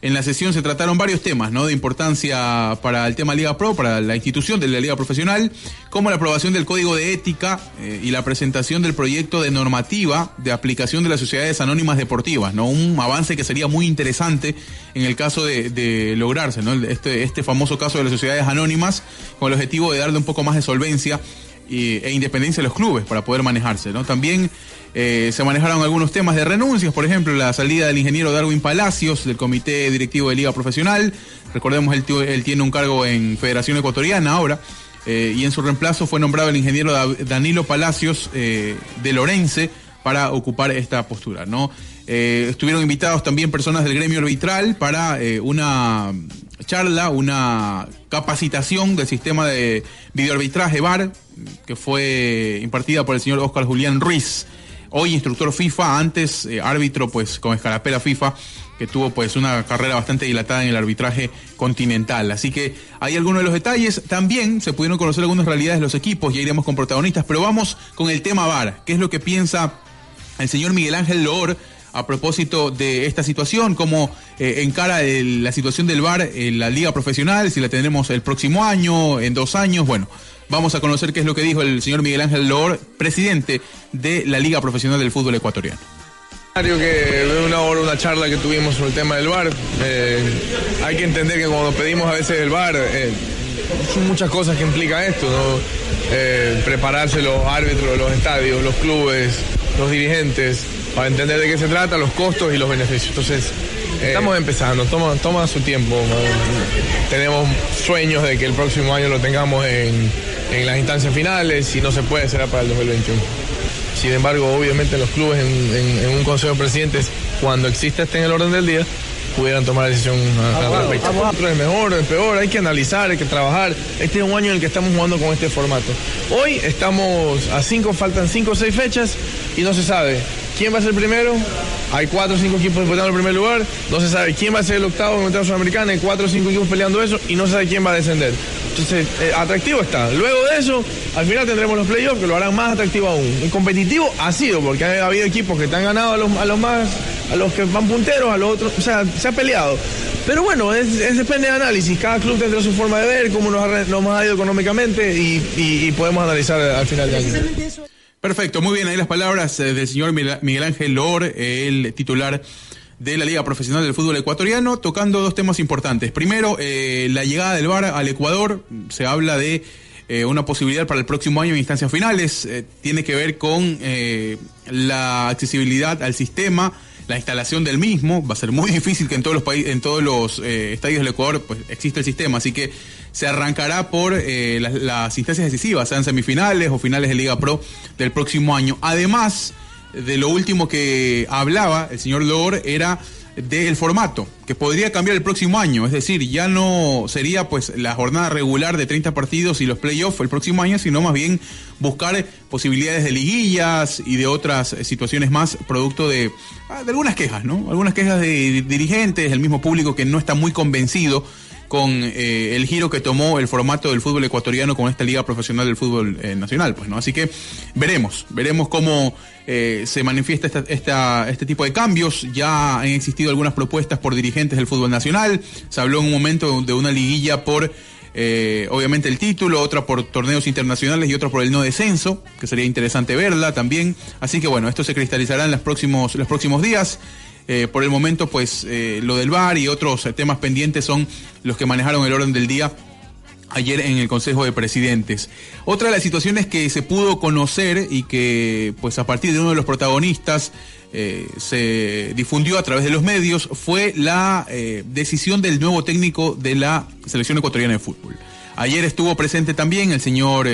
En la sesión se trataron varios temas, ¿no? De importancia para el tema Liga Pro, para la institución de la Liga Profesional, como la aprobación del Código de Ética eh, y la presentación del proyecto de normativa de aplicación de las sociedades anónimas deportivas, ¿no? Un avance que sería muy interesante en el caso de, lograrse, ¿no? Este, este famoso caso de las sociedades anónimas, con el objetivo de darle un poco más de solvencia e independencia a los clubes para poder manejarse, ¿no? También eh, se manejaron algunos temas de renuncias, por ejemplo, la salida del ingeniero Darwin Palacios del Comité Directivo de Liga Profesional. Recordemos, él, él tiene un cargo en Federación Ecuatoriana ahora. eh, y en su reemplazo fue nombrado el ingeniero Da- Danilo Palacios eh, de Lorense para ocupar esta postura, ¿no? Estuvieron invitados también personas del gremio arbitral para una charla, una capacitación del sistema de videoarbitraje VAR que fue impartida por el señor Oscar Julián Ruiz, hoy instructor FIFA, antes eh, árbitro pues con escarapela FIFA, que tuvo pues una carrera bastante dilatada en el arbitraje continental. Así que hay algunos de los detalles. También se pudieron conocer algunas realidades de los equipos, ya iremos con protagonistas, pero vamos con el tema VAR. ¿Qué es lo que piensa el señor Miguel Ángel Loor a propósito de esta situación, cómo eh, encara el- la situación del VAR en la liga profesional, si la tendremos el próximo año, en dos años, bueno, vamos a conocer qué es lo que dijo el señor Miguel Ángel Loor, presidente de la Liga Profesional del Fútbol Ecuatoriano. que de una hora una charla que tuvimos sobre el tema del VAR. Eh, hay que entender que cuando pedimos a veces el VAR, eh, son muchas cosas que implica esto, ¿no? Eh, prepararse los árbitros, los estadios, los clubes, los dirigentes, para entender de qué se trata, los costos y los beneficios. Entonces, eh, estamos empezando, toma, toma su tiempo. Tenemos sueños de que el próximo año lo tengamos en, en las instancias finales, si no se puede será para el 2021. Sin embargo, obviamente los clubes en, en- en un consejo de presidentes, cuando exista este en el orden del día, pudieran tomar la decisión a- al respecto. Otro es mejor, es peor, hay que analizar, hay que trabajar. Este es un año en el que estamos jugando con este formato. Hoy estamos a cinco, faltan cinco o seis fechas y no se sabe quién va a ser primero, hay cuatro o cinco equipos disputando el primer lugar, no se sabe quién va a ser el octavo en la Sudamericana, hay cuatro o cinco equipos peleando eso y no se sabe quién va a descender. Entonces, eh, atractivo está. Luego de eso, al final tendremos los playoffs que lo harán más atractivo aún. Y competitivo ha sido, porque ha habido equipos que te han ganado a los, más, a los que van punteros, a los otros, o sea, se ha peleado. Pero bueno, es, depende de análisis. Cada club tendrá su forma de ver, cómo nos ha, nos ido económicamente y, y- podemos analizar al final de año. Perfecto, muy bien, ahí las palabras eh, del señor Miguel Ángel Lor, el titular de la Liga Profesional del Fútbol Ecuatoriano, tocando dos temas importantes. Primero, eh, la llegada del VAR al Ecuador, se habla de eh, una posibilidad para el próximo año en instancias finales, eh, tiene que ver con la accesibilidad al sistema, la instalación del mismo, va a ser muy difícil que en todos los países, en todos los estadios del Ecuador pues existe el sistema, así que se arrancará por eh, las, las instancias decisivas, sean semifinales o finales de Liga Pro del próximo año. Además de lo último que hablaba el señor Lor era del formato, que podría cambiar el próximo año, es decir, ya no sería pues la jornada regular de 30 partidos y los playoffs el próximo año, sino más bien buscar posibilidades de liguillas y de otras situaciones más, producto de, ah, de algunas quejas, ¿no? Algunas quejas de dirigentes, el mismo público que no está muy convencido con eh, el giro que tomó el formato del fútbol ecuatoriano con esta liga profesional del fútbol eh, nacional, pues, ¿no? Así que veremos, veremos cómo eh, se manifiesta esta, esta- este tipo de cambios. Ya han existido algunas propuestas por dirigentes del fútbol nacional. Se habló en un momento de una liguilla por, eh, obviamente, el título, otra por torneos internacionales y otra por el no descenso, que sería interesante verla también. Así que bueno, esto se cristalizará en los próximos, los próximos días. Eh, por el momento, pues eh, lo del VAR y otros eh, temas pendientes son los que manejaron el orden del día ayer en el Consejo de Presidentes. Otra de las situaciones que se pudo conocer y que, pues a partir de uno de los protagonistas, se difundió a través de los medios fue la decisión del nuevo técnico de la selección ecuatoriana de fútbol. Ayer estuvo presente también el señor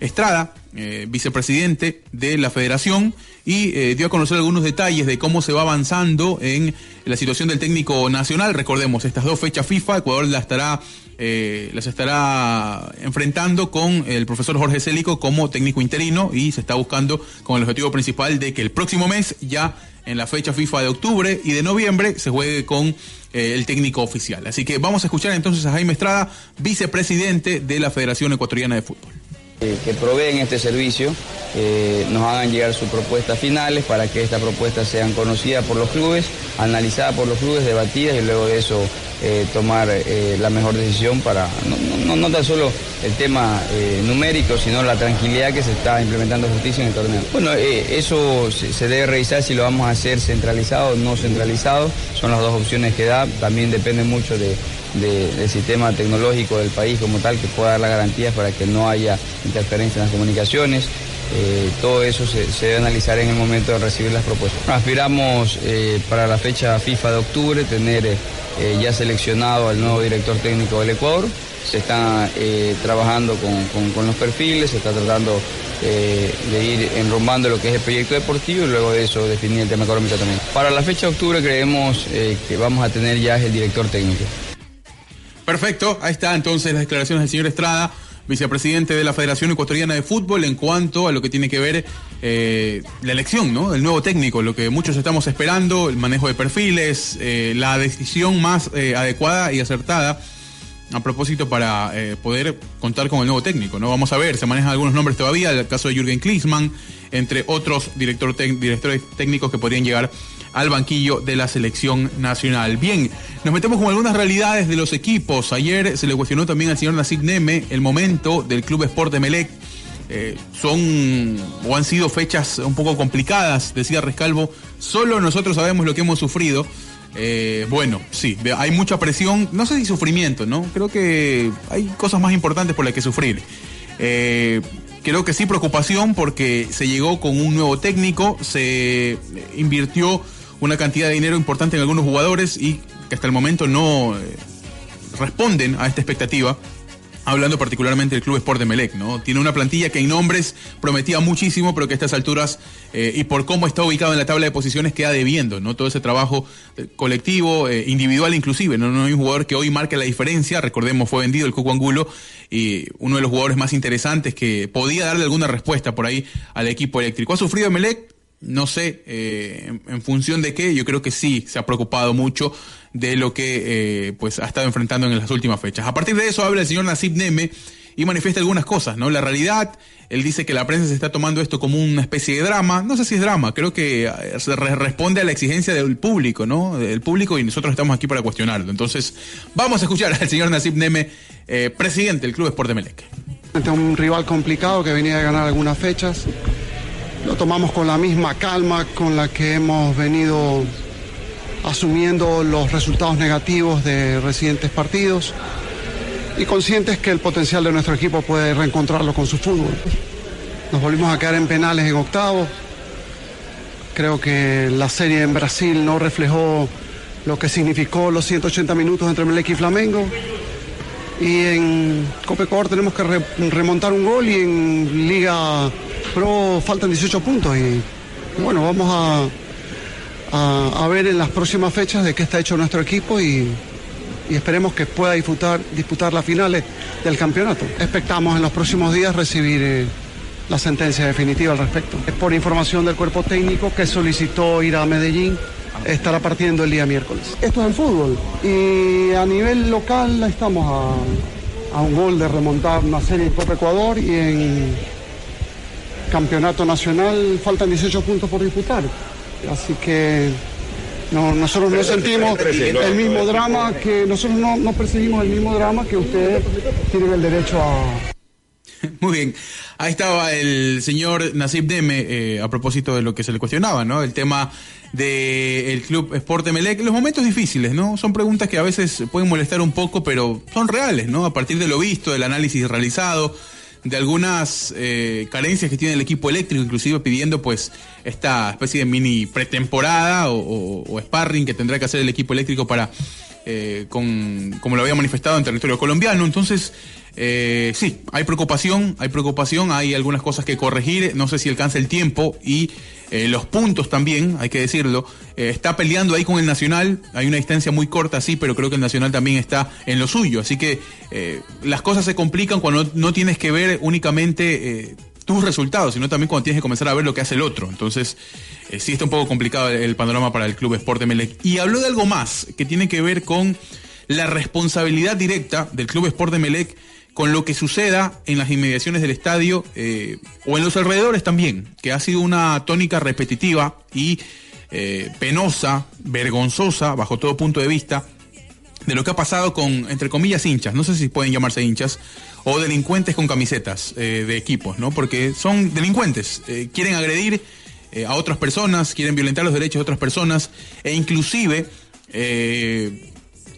Estrada, eh, vicepresidente de la federación, y eh, dio a conocer algunos detalles de cómo se va avanzando en la situación del técnico nacional. Recordemos, estas dos fechas FIFA, Ecuador la estará, eh, las estará enfrentando con el profesor Jorge Célico como técnico interino y se está buscando con el objetivo principal de que el próximo mes, ya en la fecha FIFA de octubre y de noviembre, se juegue con eh, el técnico oficial. Así que vamos a escuchar entonces a Jaime Estrada, vicepresidente de la Federación Ecuatoriana de Fútbol. Que proveen este servicio eh, nos hagan llegar sus propuestas finales para que estas propuestas sean conocidas por los clubes, analizadas por los clubes, debatidas y luego de eso eh, tomar eh, la mejor decisión para no, no- no tan solo el tema eh, numérico, sino la tranquilidad que se está implementando justicia en el torneo. Bueno, eso se, debe revisar si lo vamos a hacer centralizado o no centralizado, son las dos opciones que da, también depende mucho de, de- del sistema tecnológico del país como tal que pueda dar las garantías para que no haya interferencia en las comunicaciones. Todo eso se, debe analizar en el momento de recibir las propuestas. Aspiramos para la fecha FIFA de octubre tener eh, ya seleccionado al nuevo director técnico del Ecuador. Se está eh, trabajando con, con- los perfiles, se está tratando eh, de ir enrumbando lo que es el proyecto deportivo y luego de eso definir el tema económico también. Para la fecha de octubre creemos que vamos a tener ya el director técnico. Perfecto, ahí está entonces las declaraciones del señor Estrada, vicepresidente de la Federación Ecuatoriana de Fútbol, en cuanto a lo que tiene que ver eh, la elección ¿no? del nuevo técnico, lo que muchos estamos esperando, el manejo de perfiles, eh, la decisión más eh, adecuada y acertada a propósito para eh, poder contar con el nuevo técnico. no Vamos a ver, se manejan algunos nombres todavía, el caso de Jürgen Klinsmann, entre otros director directores técnicos que podrían llegar al banquillo de la selección nacional. Bien, nos metemos con algunas realidades de los equipos. Ayer se le cuestionó también al señor Nasib Neme el momento del Club Sport de Melec. Eh, son o han sido fechas un poco complicadas, decía Rescalvo. Solo nosotros sabemos lo que hemos sufrido. Eh, bueno, sí, hay mucha presión, no sé si sufrimiento, ¿no? Creo que hay cosas más importantes por las que sufrir. Eh, creo que sí preocupación porque se llegó con un nuevo técnico, se invirtió una cantidad de dinero importante en algunos jugadores y que hasta el momento no eh, responden a esta expectativa. Hablando particularmente del Club Sport de Melec, ¿no? Tiene una plantilla que en nombres prometía muchísimo, pero que a estas alturas eh, y por cómo está ubicado en la tabla de posiciones queda debiendo, ¿no? Todo ese trabajo eh, colectivo, individual inclusive, ¿no? No hay un jugador que hoy marque la diferencia, recordemos, fue vendido el Cuco Angulo y uno de los jugadores más interesantes que podía darle alguna respuesta por ahí al equipo eléctrico. Ha sufrido Melec, no sé eh, en, función de qué, yo creo que sí se ha preocupado mucho de lo que eh, pues ha estado enfrentando en las últimas fechas. A partir de eso habla el señor Nasib Neme y manifiesta algunas cosas, ¿no? La realidad, él dice que la prensa se está tomando esto como una especie de drama, no sé si es drama, creo que eh, se re- responde a la exigencia del público, ¿no? Del público y nosotros estamos aquí para cuestionarlo. Entonces, vamos a escuchar al señor Nasib Neme, presidente del Club Sport de Melec. Un rival complicado que venía a ganar algunas fechas. Lo tomamos con la misma calma con la que hemos venido asumiendo los resultados negativos de recientes partidos y conscientes que el potencial de nuestro equipo puede reencontrarlo con su fútbol. Nos volvimos a quedar en penales en octavos. Creo que la serie en Brasil no reflejó lo que significó los 180 minutos entre Melec y Flamengo. Y en Copa Ecuador tenemos que re- remontar un gol y en Liga Pro faltan 18 puntos. Y bueno, vamos a, a, ver en las próximas fechas de qué está hecho nuestro equipo y, y esperemos que pueda disputar, disputar las finales del campeonato. Expectamos en los próximos días recibir eh, la sentencia definitiva al respecto. Es por información del cuerpo técnico que solicitó ir a Medellín. Estará partiendo el día miércoles. Esto es el fútbol. Y a nivel local estamos a, a un gol de remontar una serie en Copa Ecuador y en campeonato nacional faltan 18 puntos por disputar. Así que no, nosotros no sentimos el mismo drama que nosotros no, no percibimos el mismo drama que ustedes tienen el derecho a, Muy bien. Ahí estaba el señor Nasib Deme eh, a propósito de lo que se le cuestionaba, ¿no? El tema del Club Sport Emelec. Los momentos difíciles, ¿no? Son preguntas que a veces pueden molestar un poco, pero son reales, ¿no? A partir de lo visto, del análisis realizado, de algunas eh, carencias que tiene el equipo eléctrico, inclusive pidiendo pues esta especie de mini pretemporada o, o- o sparring que tendrá que hacer el equipo eléctrico para, eh, con, como lo había manifestado en territorio colombiano. Entonces, eh, sí, hay preocupación, hay preocupación, hay algunas cosas que corregir, no sé si alcanza el tiempo y eh, los puntos también, hay que decirlo, eh, está peleando ahí con el Nacional, hay una distancia muy corta, sí, pero creo que el Nacional también está en lo suyo, así que eh, las cosas se complican cuando no tienes que ver únicamente tus resultados, sino también cuando tienes que comenzar a ver lo que hace el otro, entonces sí está un poco complicado el, panorama para el Club Sport Melec. Y habló de algo más que tiene que ver con la responsabilidad directa del Club Sport de Melec con lo que suceda en las inmediaciones del estadio eh, o en los alrededores también, que ha sido una tónica repetitiva y eh, penosa, vergonzosa, bajo todo punto de vista, de lo que ha pasado con, entre comillas, hinchas, no sé si pueden llamarse hinchas, o delincuentes con camisetas eh, de equipos, ¿no? Porque son delincuentes, eh, quieren agredir eh, a otras personas, quieren violentar los derechos de otras personas, e inclusive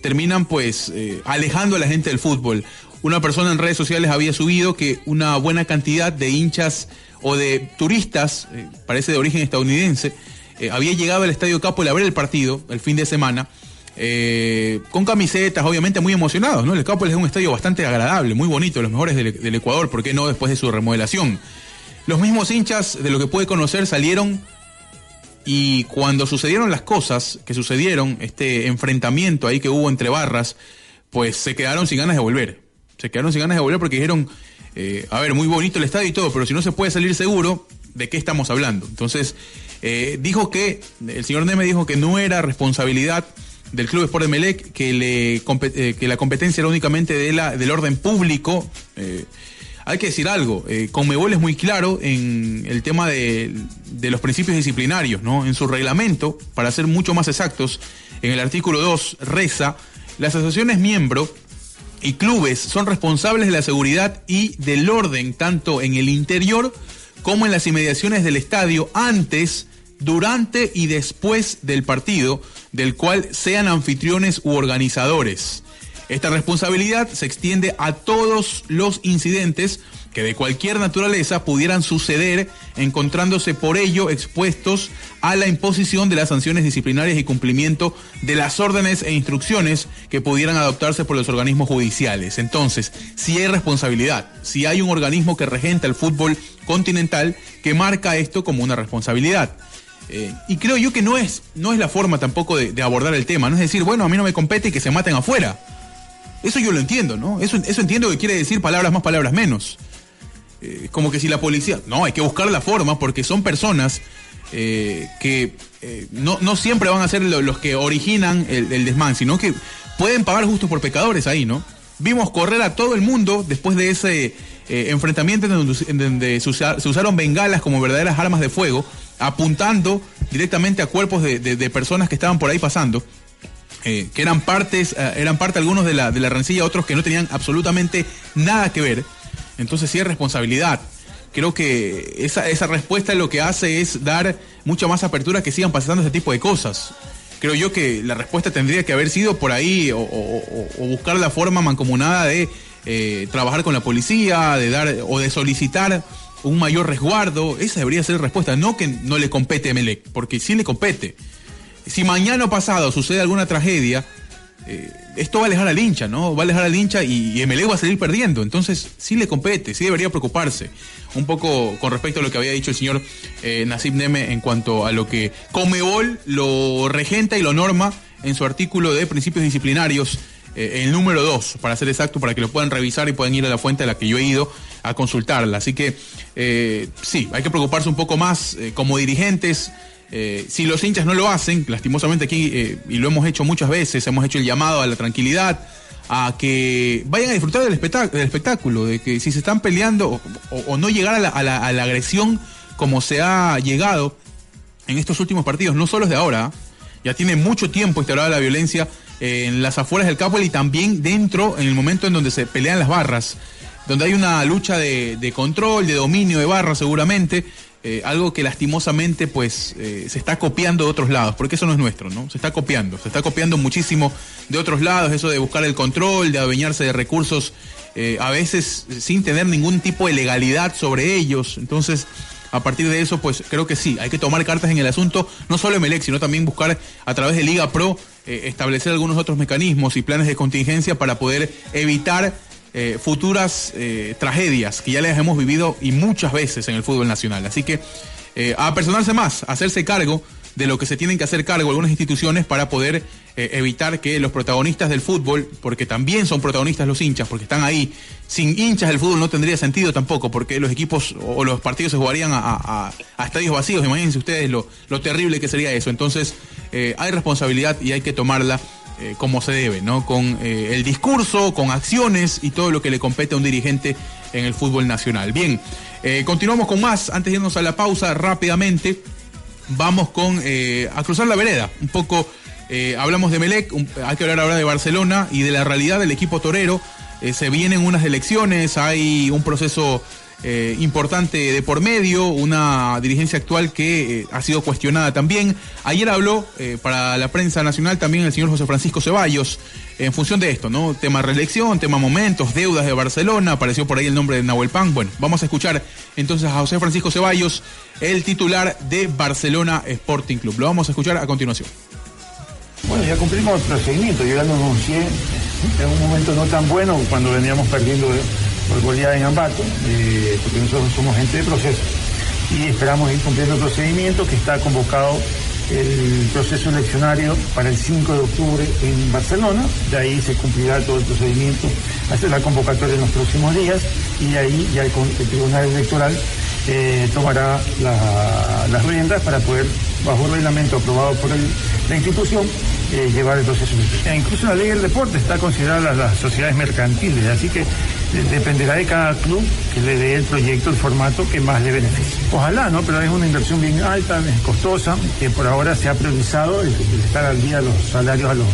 terminan pues alejando a la gente del fútbol. Una persona en redes sociales había subido que una buena cantidad de hinchas o de turistas, eh, parece de origen estadounidense, eh, había llegado al Estadio Capo a ver el partido el fin de semana, eh, con camisetas, obviamente muy emocionados. El Capo es un estadio bastante agradable, muy bonito, los mejores del, del Ecuador, ¿por qué no después de su remodelación? Los mismos hinchas, de lo que puede conocer, salieron y cuando sucedieron las cosas que sucedieron, este enfrentamiento ahí que hubo entre barras, pues se quedaron sin ganas de volver. Se quedaron sin ganas de volver porque dijeron, eh, a ver, muy bonito el estadio y todo, pero si no se puede salir seguro, ¿de qué estamos hablando? Entonces, eh, dijo que, el señor Neme dijo que no era responsabilidad del Club Sport de Melec, que, le, eh, que la competencia era únicamente de la, del orden público. hay que decir algo, eh, Conmebol es muy claro en el tema de, de los principios disciplinarios, ¿no? En su reglamento, para ser mucho más exactos, en el artículo 2 reza, las asociaciones miembro y clubes son responsables de la seguridad y del orden tanto en el interior como en las inmediaciones del estadio antes, durante y después del partido, del cual sean anfitriones u organizadores. Esta responsabilidad se extiende a todos los incidentes que de cualquier naturaleza pudieran suceder, encontrándose por ello expuestos a la imposición de las sanciones disciplinarias y cumplimiento de las órdenes e instrucciones que pudieran adoptarse por los organismos judiciales. Entonces, si hay responsabilidad, si hay un organismo que regenta el fútbol continental que marca esto como una responsabilidad. Eh, y creo yo que no es, no es la forma tampoco de, de abordar el tema, no es decir, bueno, a mí no me compete y que se maten afuera. Eso yo lo entiendo, ¿no? Eso, eso entiendo que quiere decir palabras más, palabras menos. Eh, como que si la policía... No, hay que buscar la forma porque son personas eh, que eh, no, no siempre van a ser lo- los que originan el, el desmán, sino que pueden pagar justos por pecadores ahí, ¿no? Vimos correr a todo el mundo después de ese enfrentamiento en donde, se, usa- se usaron bengalas como verdaderas armas de fuego, apuntando directamente a cuerpos de, de- personas que estaban por ahí pasando. que eran partes, eran parte algunos de la, de la rencilla, otros que no tenían absolutamente nada que ver. Entonces sí hay responsabilidad. Creo que esa, esa respuesta lo que hace es dar mucha más apertura que sigan pasando ese tipo de cosas. Creo yo que la respuesta tendría que haber sido por ahí o buscar la forma mancomunada de eh, trabajar con la policía, de dar o de solicitar un mayor resguardo. Esa debería ser la respuesta. No que no le compete a Melec, porque sí le compete. Si mañana o pasado sucede alguna tragedia, eh, esto va a alejar al hincha, ¿no? Va a alejar al hincha y, y Emelec va a salir perdiendo. Entonces, sí le compete, sí debería preocuparse. Un poco con respecto a lo que había dicho el señor eh, Nasib Neme en cuanto a lo que Comebol lo regenta y lo norma en su artículo de principios disciplinarios, eh, el número 2, para ser exacto, para que lo puedan revisar y puedan ir a la fuente a la que yo he ido a consultarla. Así que, eh, sí, hay que preocuparse un poco más como dirigentes. Eh, si los hinchas no lo hacen, lastimosamente aquí, eh, y lo hemos hecho muchas veces, hemos hecho el llamado a la tranquilidad, a que vayan a disfrutar del, espectá- del espectáculo, de que si se están peleando o, no llegar a la, a la- agresión como se ha llegado en estos últimos partidos, no solo es de ahora, ¿ah? ya tiene mucho tiempo instaurada la violencia eh, en las afueras del Capel y también dentro, en el momento en donde se pelean las barras, donde hay una lucha de, de control, de dominio de barras seguramente, eh, algo que lastimosamente pues eh, se está copiando de otros lados, porque eso no es nuestro, ¿no? Se está copiando, se está copiando muchísimo de otros lados, eso de buscar el control, de adueñarse de recursos, eh, a veces sin tener ningún tipo de legalidad sobre ellos, entonces a partir de eso, pues creo que sí, hay que tomar cartas en el asunto, no solo Emelec, sino también buscar a través de Liga Pro establecer algunos otros mecanismos y planes de contingencia para poder evitar eh, futuras eh, tragedias que ya las hemos vivido y muchas veces en el fútbol nacional. Así que eh, a personarse más, a hacerse cargo de lo que se tienen que hacer cargo algunas instituciones para poder evitar que los protagonistas del fútbol, porque también son protagonistas los hinchas, porque están ahí, sin hinchas el fútbol no tendría sentido tampoco, porque los equipos o los partidos se jugarían a, a- estadios vacíos, imagínense ustedes lo, lo terrible que sería eso. Entonces hay responsabilidad y hay que tomarla eh, como se debe, ¿no? Con eh, el discurso, con acciones y todo lo que le compete a un dirigente en el fútbol nacional. Bien, eh, continuamos con más. Antes de irnos a la pausa, rápidamente, vamos con eh, a cruzar la vereda. Un poco hablamos de Melec, hay que hablar ahora de Barcelona y de la realidad del equipo torero. Se vienen unas elecciones, hay un proceso eh, importante de por medio, una dirigencia actual que eh, ha sido cuestionada también. Ayer habló eh, para la prensa nacional también el señor José Francisco Ceballos en función de esto, ¿no? Tema reelección, tema momentos, deudas de Barcelona, apareció por ahí el nombre de Nahuel Pan. Bueno, vamos a escuchar entonces a José Francisco Ceballos, el titular de Barcelona Sporting Club. Lo vamos a escuchar a continuación. Bueno, ya cumplimos el procedimiento, yo ya lo anuncié en un momento no tan bueno cuando veníamos perdiendo por goleada en Ambato, eh, porque nosotros somos gente de proceso y esperamos ir cumpliendo el procedimiento que está convocado el proceso eleccionario para el 5 de octubre en Barcelona, de ahí se cumplirá todo el procedimiento, hacer la convocatoria en los próximos días y de ahí ya el, el Tribunal Electoral eh, tomará la- las riendas para poder, bajo un reglamento aprobado por el- la institución, eh, llevar el proceso. E incluso la ley del deporte está considerada las, las sociedades mercantiles, así que eh, dependerá de cada club que le dé el proyecto, el formato que más le beneficie. Ojalá, ¿no? Pero es una inversión bien alta, costosa, que por ahora se ha priorizado el, el estar al día los salarios a los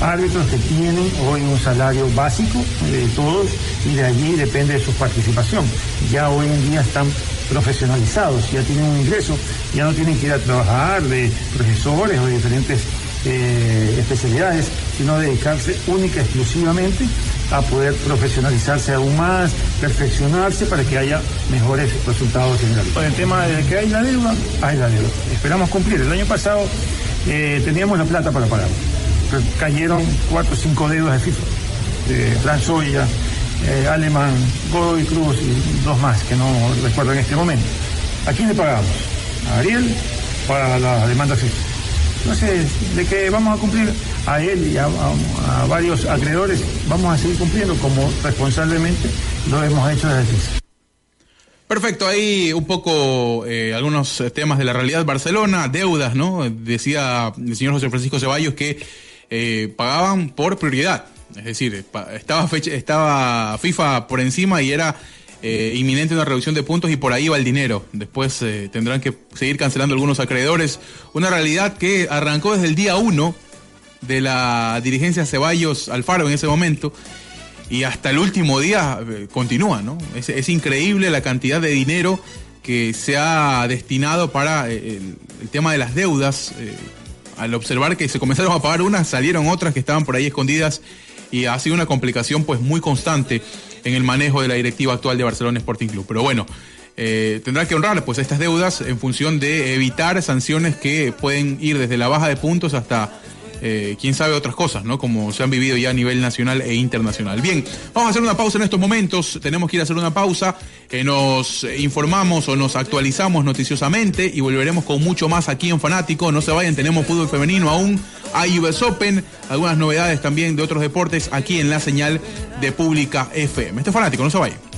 árbitros que tienen hoy un salario básico de todos y de allí depende de su participación. Ya hoy en día están profesionalizados, ya tienen un ingreso, ya no tienen que ir a trabajar de profesores o de diferentes eh, especialidades, sino dedicarse única exclusivamente a poder profesionalizarse aún más, perfeccionarse para que haya mejores resultados generales. Con el tema de que hay la deuda, hay la deuda. Esperamos cumplir. El año pasado eh, teníamos la plata para pagar. Cayeron cuatro o cinco deudas de FIFA. De Transoya, eh, Alemán, Godoy Cruz y dos más que no recuerdo en este momento. ¿A quién le pagamos? ¿A Ariel para la demanda FIFA? Entonces, de que vamos a cumplir a él y a, varios acreedores, vamos a seguir cumpliendo como responsablemente lo hemos hecho desde el. Perfecto, ahí un poco eh, algunos temas de la realidad Barcelona, deudas, ¿no? Decía el señor José Francisco Ceballos que eh, pagaban por prioridad, es decir, estaba, fecha, estaba FIFA por encima y era eh, inminente una reducción de puntos y por ahí va el dinero. Después eh, tendrán que seguir cancelando algunos acreedores. Una realidad que arrancó desde el día uno de la dirigencia Ceballos Alfaro en ese momento y hasta el último día eh, continúa, ¿no? Es, increíble la cantidad de dinero que se ha destinado para el, el tema de las deudas. al observar que se comenzaron a pagar unas, salieron otras que estaban por ahí escondidas y ha sido una complicación pues muy constante en el manejo de la directiva actual de Barcelona Sporting Club. Pero bueno, eh, tendrá que honrar pues estas deudas en función de evitar sanciones que pueden ir desde la baja de puntos hasta eh, quién sabe otras cosas, ¿no? Como se han vivido ya a nivel nacional e internacional. Bien, vamos a hacer una pausa en estos momentos. Tenemos que ir a hacer una pausa. Eh, nos eh, informamos o nos actualizamos noticiosamente y volveremos con mucho más aquí en Fanático. No se vayan, tenemos fútbol femenino aún. Hay US Open, algunas novedades también de otros deportes aquí en la señal de Pública FM. Este es Fanático, no se vayan.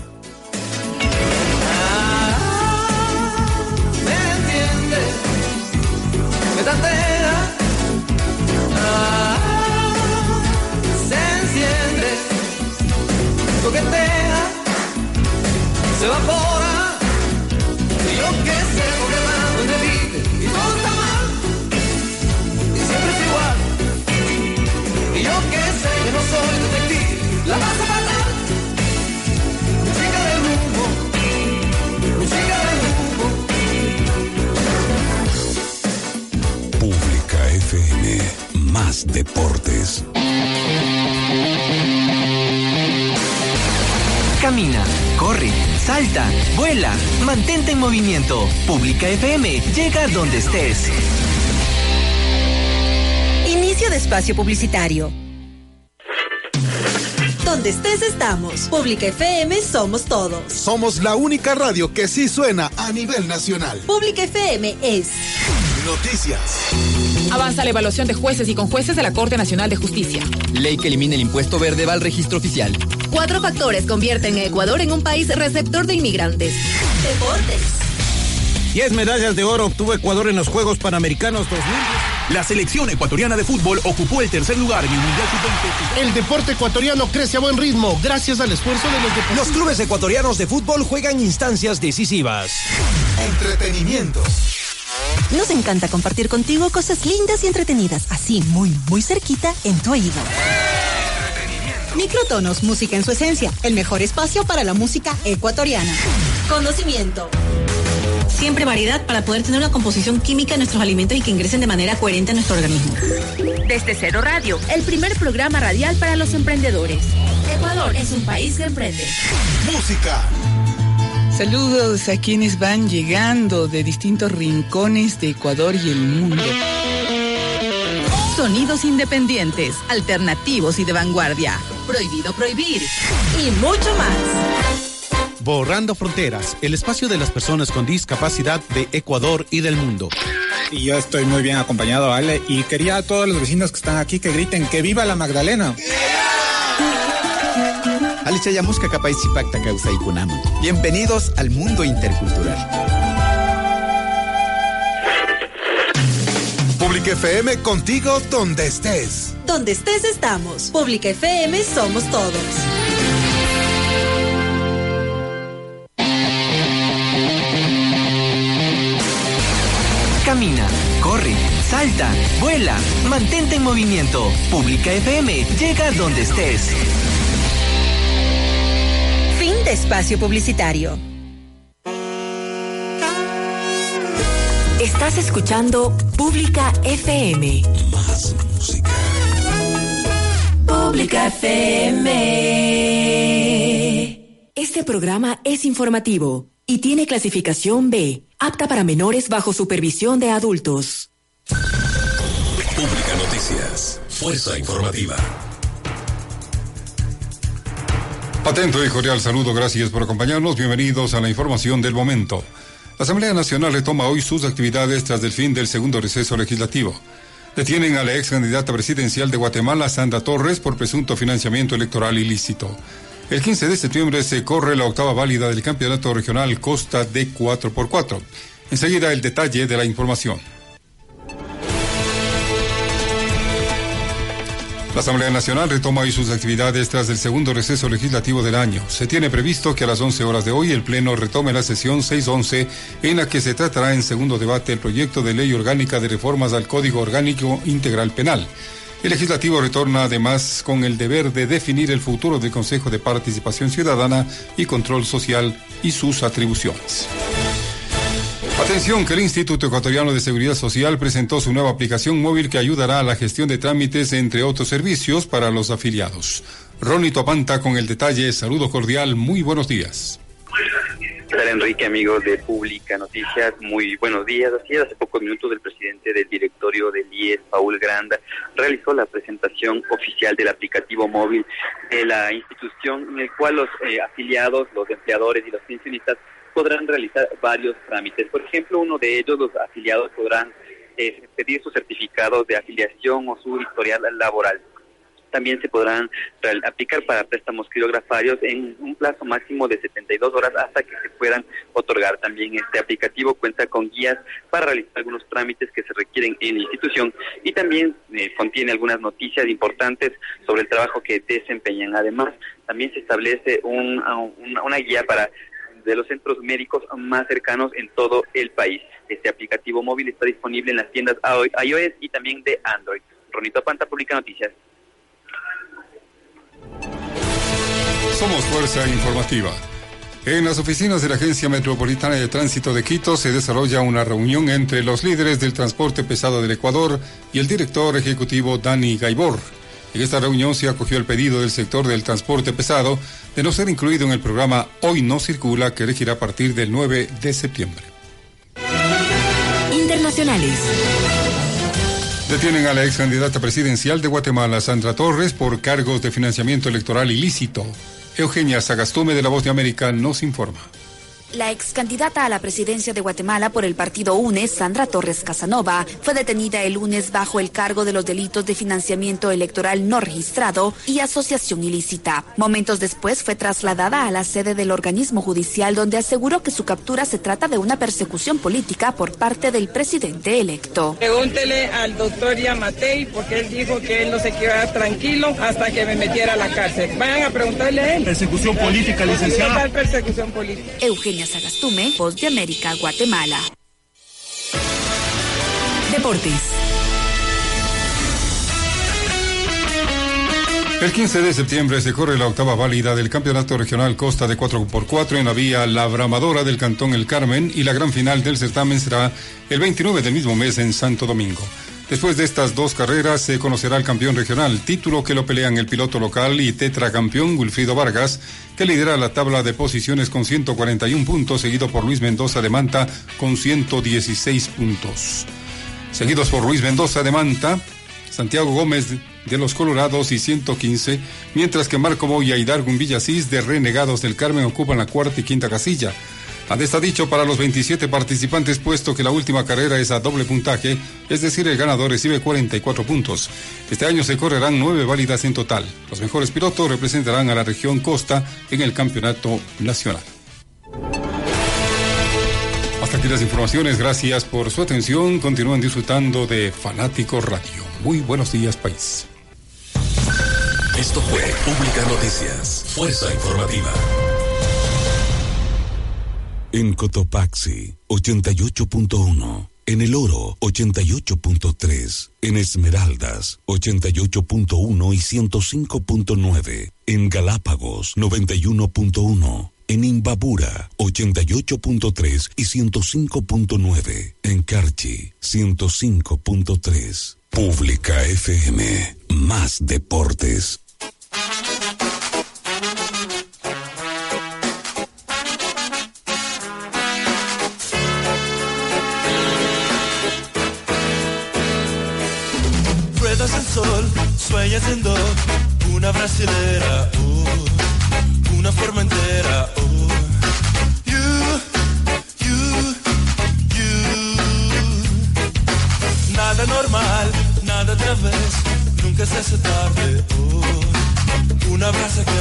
Más deportes. Camina, corre, salta, vuela, mantente en movimiento. Pública FM llega donde estés. Inicio de espacio publicitario. Donde estés estamos. Pública FM somos todos. Somos la única radio que sí suena a nivel nacional. Pública FM es Noticias. Avanza la evaluación de jueces y con jueces de la Corte Nacional de Justicia. Ley que elimina el impuesto verde va al registro oficial. Cuatro factores convierten a Ecuador en un país receptor de inmigrantes. Deportes. 10 medallas de oro obtuvo Ecuador en los Juegos Panamericanos 2000. La selección ecuatoriana de fútbol ocupó el tercer lugar en el Mundial Sub-20. El deporte ecuatoriano crece a buen ritmo gracias al esfuerzo de los deportistas. Los clubes ecuatorianos de fútbol juegan instancias decisivas. Entretenimiento. Nos encanta compartir contigo cosas lindas y entretenidas, así muy, muy cerquita en tu oído. Microtonos, música en su esencia, el mejor espacio para la música ecuatoriana. Conocimiento. Siempre variedad para poder tener una composición química en nuestros alimentos y que ingresen de manera coherente a nuestro organismo. Desde Cero Radio, el primer programa radial para los emprendedores. Ecuador es un país que emprende. Música. Saludos a quienes van llegando de distintos rincones de Ecuador y el mundo. Sonidos independientes, alternativos y de vanguardia. Prohibido prohibir. Y mucho más. Borrando Fronteras, el espacio de las personas con discapacidad de Ecuador y del mundo. Y yo estoy muy bien acompañado, Ale, y quería a todos los vecinos que están aquí que griten que viva la Magdalena. Alichayamusca Capaicipacta Causa y Kunama. Bienvenidos al mundo intercultural. Pública FM contigo donde estés. Donde estés estamos. Pública FM somos todos. Camina, corre, salta, vuela, mantente en movimiento. Pública FM llega donde estés. De espacio publicitario. Estás escuchando Pública FM. Más música. Pública FM. Este programa es informativo y tiene clasificación B, apta para menores bajo supervisión de adultos. Pública Noticias. Fuerza informativa. Atento y cordial saludo, gracias por acompañarnos. Bienvenidos a la información del momento. La Asamblea Nacional retoma hoy sus actividades tras el fin del segundo receso legislativo. Detienen a la ex candidata presidencial de Guatemala, Sandra Torres, por presunto financiamiento electoral ilícito. El 15 de septiembre se corre la octava válida del Campeonato Regional Costa de 4x4. Enseguida el detalle de la información. La Asamblea Nacional retoma hoy sus actividades tras el segundo receso legislativo del año. Se tiene previsto que a las 11 horas de hoy el Pleno retome la sesión 611 en la que se tratará en segundo debate el proyecto de ley orgánica de reformas al Código Orgánico Integral Penal. El legislativo retorna además con el deber de definir el futuro del Consejo de Participación Ciudadana y Control Social y sus atribuciones. Atención que el Instituto Ecuatoriano de Seguridad Social presentó su nueva aplicación móvil que ayudará a la gestión de trámites entre otros servicios para los afiliados. Ronnie Topanta con el detalle, saludo cordial, muy buenos días. ¿Qué tal, Enrique, amigos de Pública Noticias? Muy buenos días. Así hace pocos minutos el presidente del directorio del IES, Paul Granda, realizó la presentación oficial del aplicativo móvil de la institución en el cual los eh, afiliados, los empleadores y los pensionistas podrán realizar varios trámites. Por ejemplo, uno de ellos, los afiliados podrán eh, pedir sus certificados de afiliación o su historial laboral. También se podrán aplicar para préstamos quirografarios en un plazo máximo de 72 horas hasta que se puedan otorgar. También este aplicativo cuenta con guías para realizar algunos trámites que se requieren en la institución y también eh, contiene algunas noticias importantes sobre el trabajo que desempeñan. Además, también se establece un- una guía para de los centros médicos más cercanos en todo el país. Este aplicativo móvil está disponible en las tiendas iOS y también de Android. Ronito Panta, Publica Noticias. Somos Fuerza Informativa. En las oficinas de la Agencia Metropolitana de Tránsito de Quito se desarrolla una reunión entre los líderes del transporte pesado del Ecuador y el director ejecutivo Dani Gaibor. En esta reunión se acogió el pedido del sector del transporte pesado de no ser incluido en el programa Hoy no circula que regirá a partir del 9 de septiembre. Internacionales. Detienen a la ex candidata presidencial de Guatemala, Sandra Torres, por cargos de financiamiento electoral ilícito. Eugenia Sagastume de La Voz de América nos informa. La ex candidata a la presidencia de Guatemala por el partido UNES, Sandra Torres Casanova, fue detenida el lunes bajo el cargo de los delitos de financiamiento electoral no registrado y asociación ilícita. Momentos después fue trasladada a la sede del organismo judicial donde aseguró que su captura se trata de una persecución política por parte del presidente electo. Pregúntele al doctor Yamatei porque él dijo que él no se quedaba tranquilo hasta que me metiera a la cárcel. Vayan a preguntarle a él. Persecución política, licenciada. Total persecución política. De América, Guatemala. Deportes. El 15 de septiembre se corre la octava válida del Campeonato Regional Costa de 4x4 en la vía La Bramadora del Cantón El Carmen y la gran final del certamen será el 29 del mismo mes en Santo Domingo. Después de estas dos carreras se conocerá el campeón regional, título que lo pelean el piloto local y tetracampeón Wilfrido Vargas, que lidera la tabla de posiciones con 141 puntos, seguido por Luis Mendoza de Manta con 116 puntos. Seguidos por Luis Mendoza de Manta, Santiago Gómez de los Colorados y 115, mientras que Marco Moya y Darwin Villasís de Renegados del Carmen ocupan la cuarta y quinta casilla. Han está dicho para los 27 participantes, puesto que la última carrera es a doble puntaje, es decir, el ganador recibe 44 puntos. Este año se correrán nueve válidas en total. Los mejores pilotos representarán a la región Costa en el campeonato nacional. Hasta aquí las informaciones, gracias por su atención. Continúan disfrutando de Fanático Radio. Muy buenos días, país. Esto fue Pública Noticias, Fuerza Informativa. En Cotopaxi, 88.1. En El Oro, 88.3. En Esmeraldas, 88.1 y 105.9. En Galápagos, 91.1. En Imbabura, 88.3 y 105.9. En Carchi, 105.3. Pública FM. Más deportes. Sol, sueñas siendo una brasilera, oh, una forma entera, you. Nada normal, nada otra vez, nunca se hace tarde, oh. Una brasa que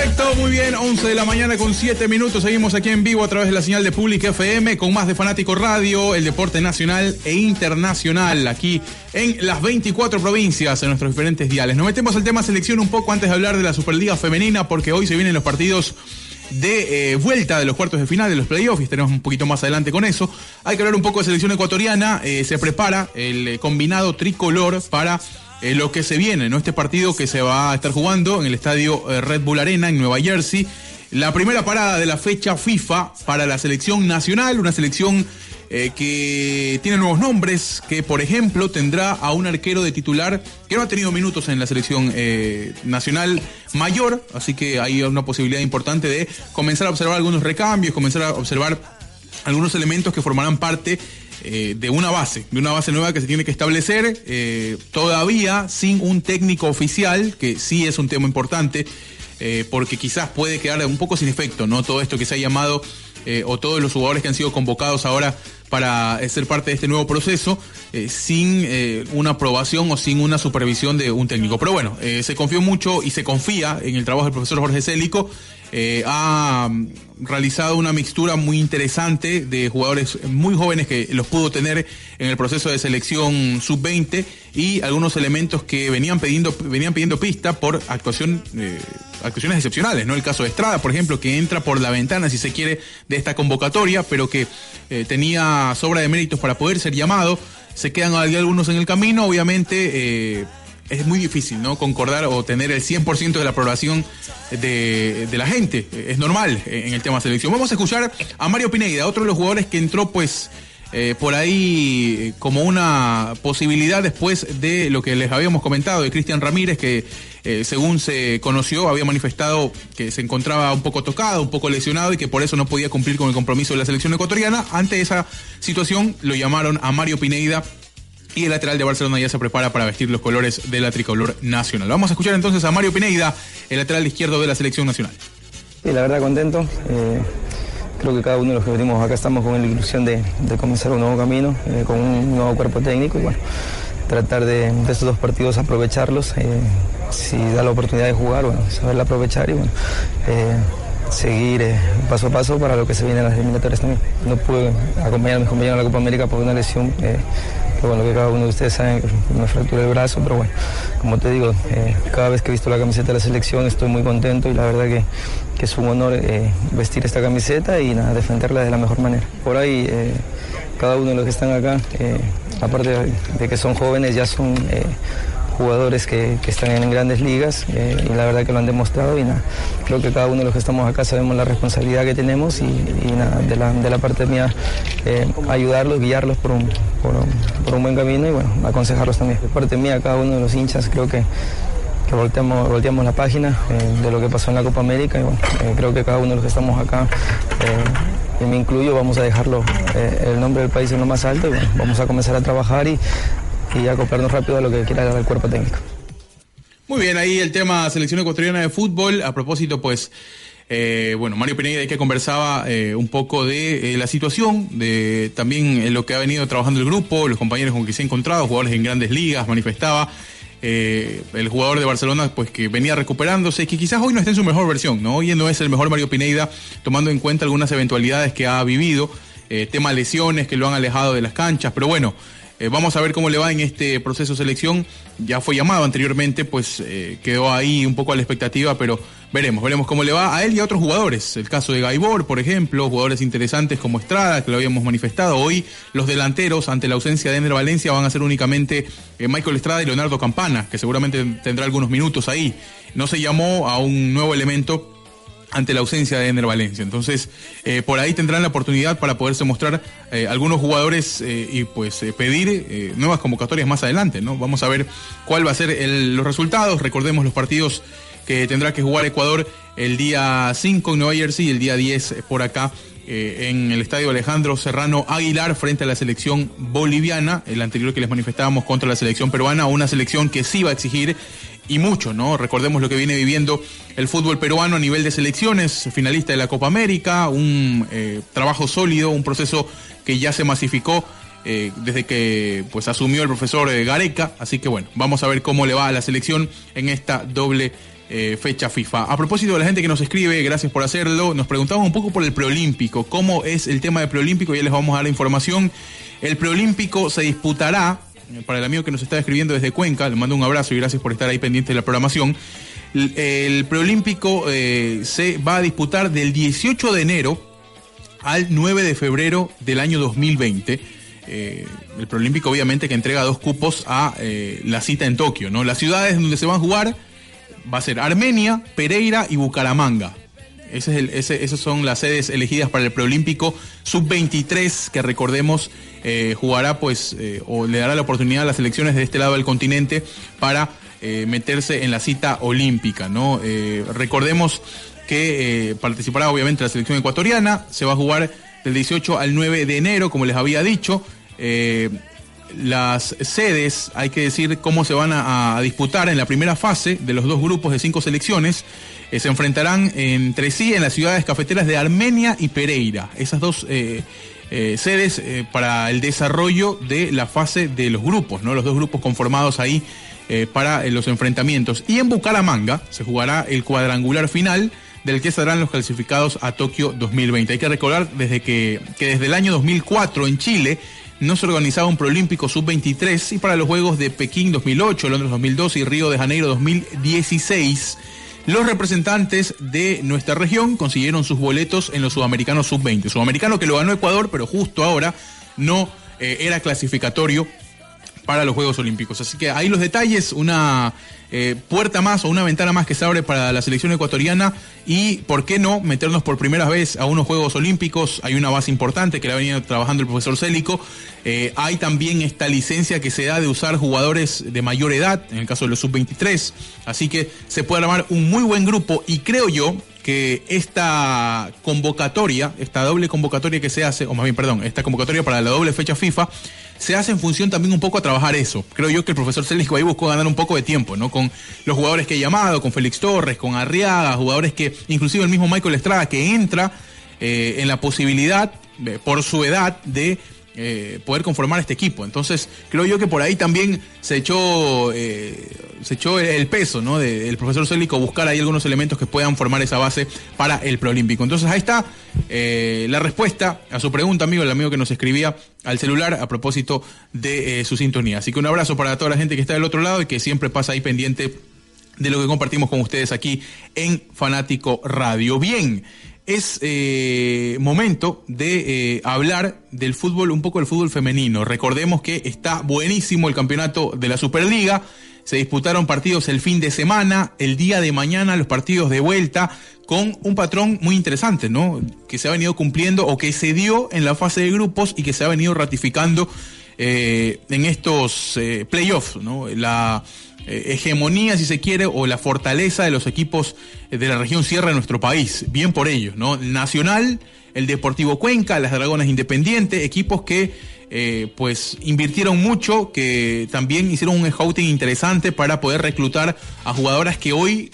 Perfecto, muy bien, 11 de la mañana con 7 minutos. Seguimos aquí en vivo a través de la señal de Pública FM con más de Fanático Radio, el deporte nacional e internacional aquí en las 24 provincias, en nuestros diferentes diales. Nos metemos al tema selección un poco antes de hablar de la Superliga Femenina porque hoy se vienen los partidos de eh, vuelta de los cuartos de final de los playoffs y estaremos un poquito más adelante con eso. Hay que hablar un poco de selección ecuatoriana. eh, se prepara el eh, combinado tricolor para lo que se viene, ¿no? Este partido que se va a estar jugando en el estadio eh, Red Bull Arena en Nueva Jersey. La primera parada de la fecha FIFA para la selección nacional, una selección eh, que tiene nuevos nombres, que por ejemplo tendrá a un arquero de titular que no ha tenido minutos en la selección eh, nacional mayor, así que hay una posibilidad importante de comenzar a observar algunos recambios, comenzar a observar algunos elementos que formarán parte eh, de una base, de una base nueva que se tiene que establecer, eh, todavía sin un técnico oficial, que sí es un tema importante, eh, porque quizás puede quedar un poco sin efecto, ¿no? Todo esto que se ha llamado, o todos los jugadores que han sido convocados ahora para ser parte de este nuevo proceso, sin una aprobación o sin una supervisión de un técnico. Pero bueno, se confió mucho y se confía en el trabajo del profesor Jorge Célico. Eh, ha realizado una mixtura muy interesante de jugadores muy jóvenes que los pudo tener en el proceso de selección sub-20 y algunos elementos que venían pidiendo, venían pidiendo pista por actuación, eh, actuaciones excepcionales, ¿no? El caso de Estrada, por ejemplo, que entra por la ventana, si se quiere, de esta convocatoria, pero que eh, tenía sobra de méritos para poder ser llamado. Se quedan algunos en el camino, obviamente. Es muy difícil, ¿no? Concordar o tener el 100% de la aprobación de, de la gente. Es normal en el tema selección. Vamos a escuchar a Mario Pineida, otro de los jugadores que entró, pues, eh, por ahí eh, como una posibilidad después de lo que les habíamos comentado de Cristian Ramírez, que eh, según se conoció había manifestado que se encontraba un poco tocado, un poco lesionado y que por eso no podía cumplir con el compromiso de la selección ecuatoriana. Ante esa situación lo llamaron a Mario Pineida y el lateral de Barcelona ya se prepara para vestir los colores de la tricolor nacional. Vamos a escuchar entonces a Mario Pineida, el lateral izquierdo de la selección nacional. Sí, la verdad contento. Eh, creo que cada uno de los que venimos acá estamos con la ilusión de, comenzar un nuevo camino, eh, con un nuevo cuerpo técnico y bueno, tratar de, estos dos partidos aprovecharlos. eh, si da la oportunidad de jugar, bueno, saberla aprovechar y bueno, seguir paso a paso para lo que se viene en las eliminatorias también. No pude acompañar a mis compañeros a la Copa América por una lesión. Bueno, que cada uno de ustedes sabe que me fracturé el brazo, pero bueno, como te digo, eh, cada vez que he visto la camiseta de la selección estoy muy contento y la verdad que, que es un honor eh, vestir esta camiseta y defenderla de la mejor manera. Por ahí, eh, cada uno de los que están acá, aparte de, que son jóvenes, ya son jugadores que, están en grandes ligas eh, y la verdad que lo han demostrado y creo que cada uno de los que estamos acá sabemos la responsabilidad que tenemos y, de la, parte mía eh, ayudarlos, guiarlos por un, por, un, buen camino y bueno, aconsejarlos también. Parte mía, cada uno de los hinchas creo que volteamos, volteamos la página eh, de lo que pasó en la Copa América y bueno, creo que cada uno de los que estamos acá, eh, y me incluyo, vamos a dejarlo el nombre del país en lo más alto y bueno, vamos a comenzar a trabajar y, y acoplarnos rápido a lo que quiera el cuerpo técnico. Muy bien, ahí el tema selección ecuatoriana de fútbol. A propósito, pues, eh, bueno, Mario Pineda que conversaba eh, un poco de eh, la situación, de también eh, lo que ha venido trabajando el grupo, los compañeros con que se ha encontrado, jugadores en grandes ligas, manifestaba. eh, el jugador de Barcelona, pues que venía recuperándose, que quizás hoy no esté en su mejor versión, ¿no? Hoy no es el mejor Mario Pineda, tomando en cuenta algunas eventualidades que ha vivido, eh, tema lesiones que lo han alejado de las canchas, pero bueno, eh, vamos a ver cómo le va en este proceso de selección. Ya fue llamado anteriormente, pues eh, quedó ahí un poco a la expectativa, pero veremos, veremos cómo le va a él y a otros jugadores. El caso de Gaibor, por ejemplo, jugadores interesantes como Estrada, que lo habíamos manifestado. Hoy los delanteros, ante la ausencia de Ender Valencia, van a ser únicamente eh, Michael Estrada y Leonardo Campana, que seguramente tendrá algunos minutos ahí. No se llamó a un nuevo elemento ante la ausencia de Ender Valencia. Entonces, eh, por ahí tendrán la oportunidad para poderse mostrar eh, algunos jugadores eh, y pues pedir nuevas convocatorias más adelante, ¿no? Vamos a ver cuál va a ser el- los resultados. Recordemos los partidos que tendrá que jugar Ecuador el día 5 en Nueva Jersey y el día 10 por acá eh, en el estadio Alejandro Serrano Aguilar frente a la selección boliviana, el anterior que les manifestábamos contra la selección peruana, una selección que sí va a exigir y mucho, ¿no? Recordemos lo que viene viviendo el fútbol peruano a nivel de selecciones, finalista de la Copa América, un eh, trabajo sólido, un proceso que ya se masificó eh, desde que pues asumió el profesor Gareca, así que bueno, vamos a ver cómo le va a la selección en esta doble eh, fecha FIFA. A propósito de la gente que nos escribe, gracias por hacerlo, nos preguntamos un poco por el preolímpico, cómo es el tema del preolímpico, ya les vamos a dar la información. El preolímpico se disputará, eh, para el amigo que nos está escribiendo desde Cuenca, le mando un abrazo y gracias por estar ahí pendiente de la programación. El, preolímpico eh, se va a disputar del 18 de enero al 9 de febrero del año 2020. Eh, el preolímpico obviamente que entrega dos cupos a la cita en Tokio, ¿no? Las ciudades donde se van a jugar va a ser Armenia, Pereira y Bucaramanga. Ese esas son las sedes elegidas para el preolímpico sub-23 que recordemos eh, jugará pues eh, o le dará la oportunidad a las selecciones de este lado del continente para eh, meterse en la cita olímpica, ¿no? Recordemos que participará obviamente la selección ecuatoriana, se va a jugar del 18 al 9 de enero, como les había dicho. Las sedes, hay que decir cómo se van a, disputar en la primera fase de los dos grupos de cinco selecciones. eh, se enfrentarán entre sí en las ciudades cafeteras de Armenia y Pereira. Esas dos eh, eh, sedes para el desarrollo de la fase de los grupos, ¿no? Los dos grupos conformados ahí para los enfrentamientos. Y en Bucaramanga se jugará el cuadrangular final del que serán los clasificados a Tokio 2020. Hay que recordar desde que, que desde el año 2004 en Chile no se organizaba un Prolímpico Sub-23 y para los Juegos de Pekín 2008, Londres 2012 y Río de Janeiro 2016, los representantes de nuestra región consiguieron sus boletos en los Sudamericanos Sub-20. Sudamericano que lo ganó Ecuador, pero justo ahora no eh, era clasificatorio para los Juegos Olímpicos. Así que ahí los detalles, una eh, puerta más o una ventana más que se abre para la selección ecuatoriana y, ¿por qué no?, meternos por primera vez a unos Juegos Olímpicos. Hay una base importante que la ha venido trabajando el profesor Célico. Eh, hay también esta licencia que se da de usar jugadores de mayor edad, en el caso de los sub-23. Así que se puede armar un muy buen grupo y creo yo que esta convocatoria, esta doble convocatoria que se hace, o más bien, perdón, esta convocatoria para la doble fecha FIFA, se hace en función también un poco a trabajar eso. Creo yo que el profesor Célico ahí buscó ganar un poco de tiempo, ¿no? Con los jugadores que he llamado, con Félix Torres, con Arriaga, jugadores que, inclusive el mismo Michael Estrada, que entra eh, en la posibilidad, eh, por su edad, de eh, poder conformar este equipo. Entonces, creo yo que por ahí también se echó, eh, se echó el, peso ¿no? de- del profesor Célico buscar ahí algunos elementos que puedan formar esa base para el preolímpico. Entonces, ahí está eh, la respuesta a su pregunta, amigo, el amigo que nos escribía al celular a propósito de eh, su sintonía. Así que un abrazo para toda la gente que está del otro lado y que siempre pasa ahí pendiente de lo que compartimos con ustedes aquí en Fanático Radio. Bien, es eh, momento de eh, hablar del fútbol, un poco del fútbol femenino. Recordemos que está buenísimo el campeonato de la Superliga. Se disputaron partidos el fin de semana, el día de mañana los partidos de vuelta, con un patrón muy interesante, ¿no? Que se ha venido cumpliendo o que se dio en la fase de grupos y que se ha venido ratificando eh, en estos eh, playoffs, ¿no? La hegemonía, si se quiere, o la fortaleza de los equipos eh, de la región sierra de nuestro país. Bien por ellos, ¿no? Nacional, el Deportivo Cuenca, las Dragonas Independiente, equipos que eh, pues invirtieron mucho, que también hicieron un scouting interesante para poder reclutar a jugadoras que hoy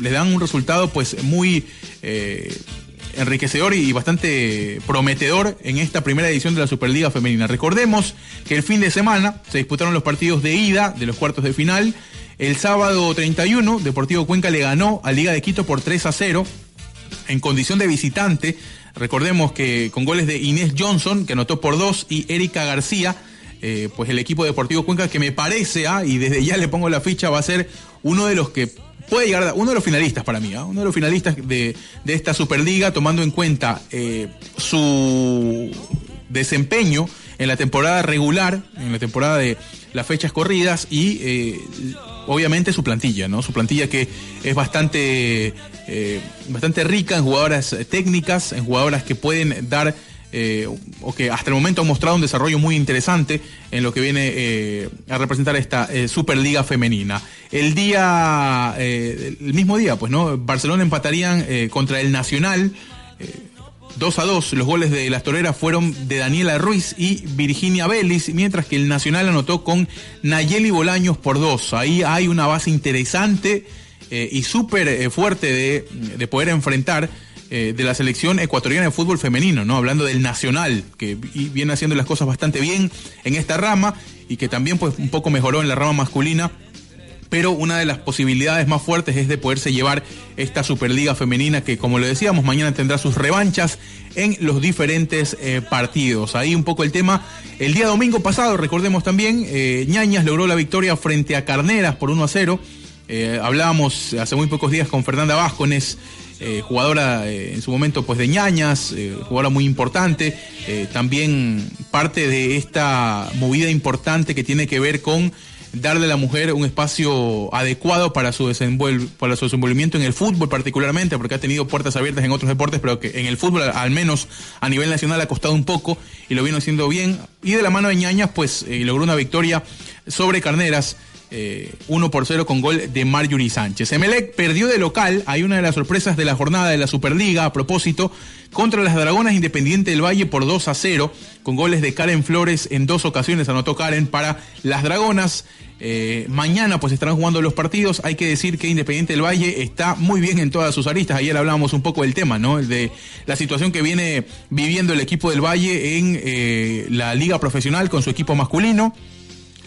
le- dan un resultado pues muy eh, enriquecedor y bastante prometedor en esta primera edición de la Superliga Femenina. Recordemos que el fin de semana se disputaron los partidos de ida de los cuartos de final. El sábado 31, Deportivo Cuenca le ganó a Liga de Quito por 3 a 0 en condición de visitante. Recordemos que con goles de Inés Johnson, que anotó por dos, y Erika García, eh, pues el equipo Deportivo Cuenca, que me parece, ah, y desde ya le pongo la ficha, va a ser uno de los que puede llegar, uno de los finalistas para mí, ah, uno de los finalistas de, de esta Superliga, tomando en cuenta eh, su desempeño en la temporada regular, en la temporada de las fechas corridas y eh, obviamente su plantilla, ¿no? Su plantilla que es bastante, eh, bastante rica en jugadoras técnicas, en jugadoras que pueden dar eh, o que hasta el momento ha mostrado un desarrollo muy interesante en lo que viene eh, a representar esta eh, Superliga femenina. El día, el mismo día, pues, ¿no? Barcelona empatarían contra el Nacional. eh, 2 a 2, los goles de las toreras fueron de Daniela Ruiz y Virginia Vélez, mientras que el Nacional anotó con Nayeli Bolaños por 2. Ahí hay una base interesante y súper fuerte de, de poder enfrentar eh, de la selección ecuatoriana de fútbol femenino, ¿no? Hablando del Nacional, que vi- viene haciendo las cosas bastante bien en esta rama y que también pues un poco mejoró en la rama masculina pero una de las posibilidades más fuertes es de poderse llevar esta Superliga femenina que, como le decíamos, mañana tendrá sus revanchas en los diferentes eh, partidos. Ahí un poco el tema. El día domingo pasado, recordemos también, eh, Ñañas logró la victoria frente a Carneras por 1 a 0. Eh, hablábamos hace muy pocos días con Fernanda Vázquez, eh, jugadora eh, en su momento pues de ñañas, eh, jugadora muy importante, también parte de esta movida importante que tiene que ver con darle a la mujer un espacio adecuado para su, para su desenvolvimiento en el fútbol particularmente, porque ha tenido puertas abiertas en otros deportes, pero que en el fútbol al menos a nivel nacional ha costado un poco y lo vino haciendo bien. Y de la mano de ñañas pues logró una victoria sobre Carneras. Eh, 1 por 0 con gol de Marjorie Sánchez. Emelec perdió de local, hay una de las sorpresas de la jornada de la Superliga a propósito, contra las Dragonas Independiente del Valle por 2 a 0, con goles de Karen Flores en dos ocasiones, anotó Karen para las Dragonas. Eh, mañana pues estarán jugando los partidos. Hay que decir que Independiente del Valle está muy bien en todas sus aristas. Ayer hablábamos un poco del tema, ¿no? De la situación que viene viviendo el equipo del Valle en eh, la liga profesional con su equipo masculino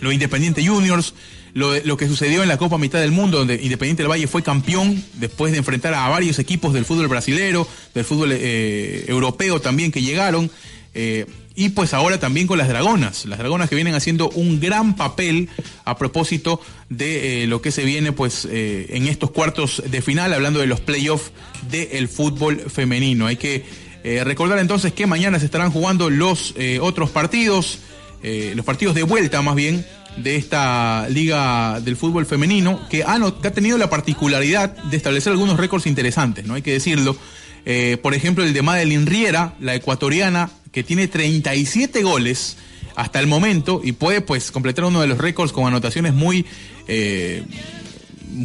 lo Independiente Juniors, lo, lo que sucedió en la Copa Mitad del Mundo, donde Independiente del Valle fue campeón después de enfrentar a varios equipos del fútbol brasilero, del fútbol eh, europeo también que llegaron. eh, y pues ahora también con las Dragonas, las Dragonas que vienen haciendo un gran papel a propósito de eh, lo que se viene pues eh, en estos cuartos de final, hablando de los playoffs del fútbol femenino. Hay que eh, recordar entonces que mañana se estarán jugando los eh, otros partidos los partidos de vuelta más bien de esta liga del fútbol femenino que ha, no- que ha tenido la particularidad de establecer algunos récords interesantes, no hay que decirlo. Eh, por ejemplo, el de Madeline Riera, la ecuatoriana, que tiene 37 goles hasta el momento y puede pues completar uno de los récords con anotaciones muy eh,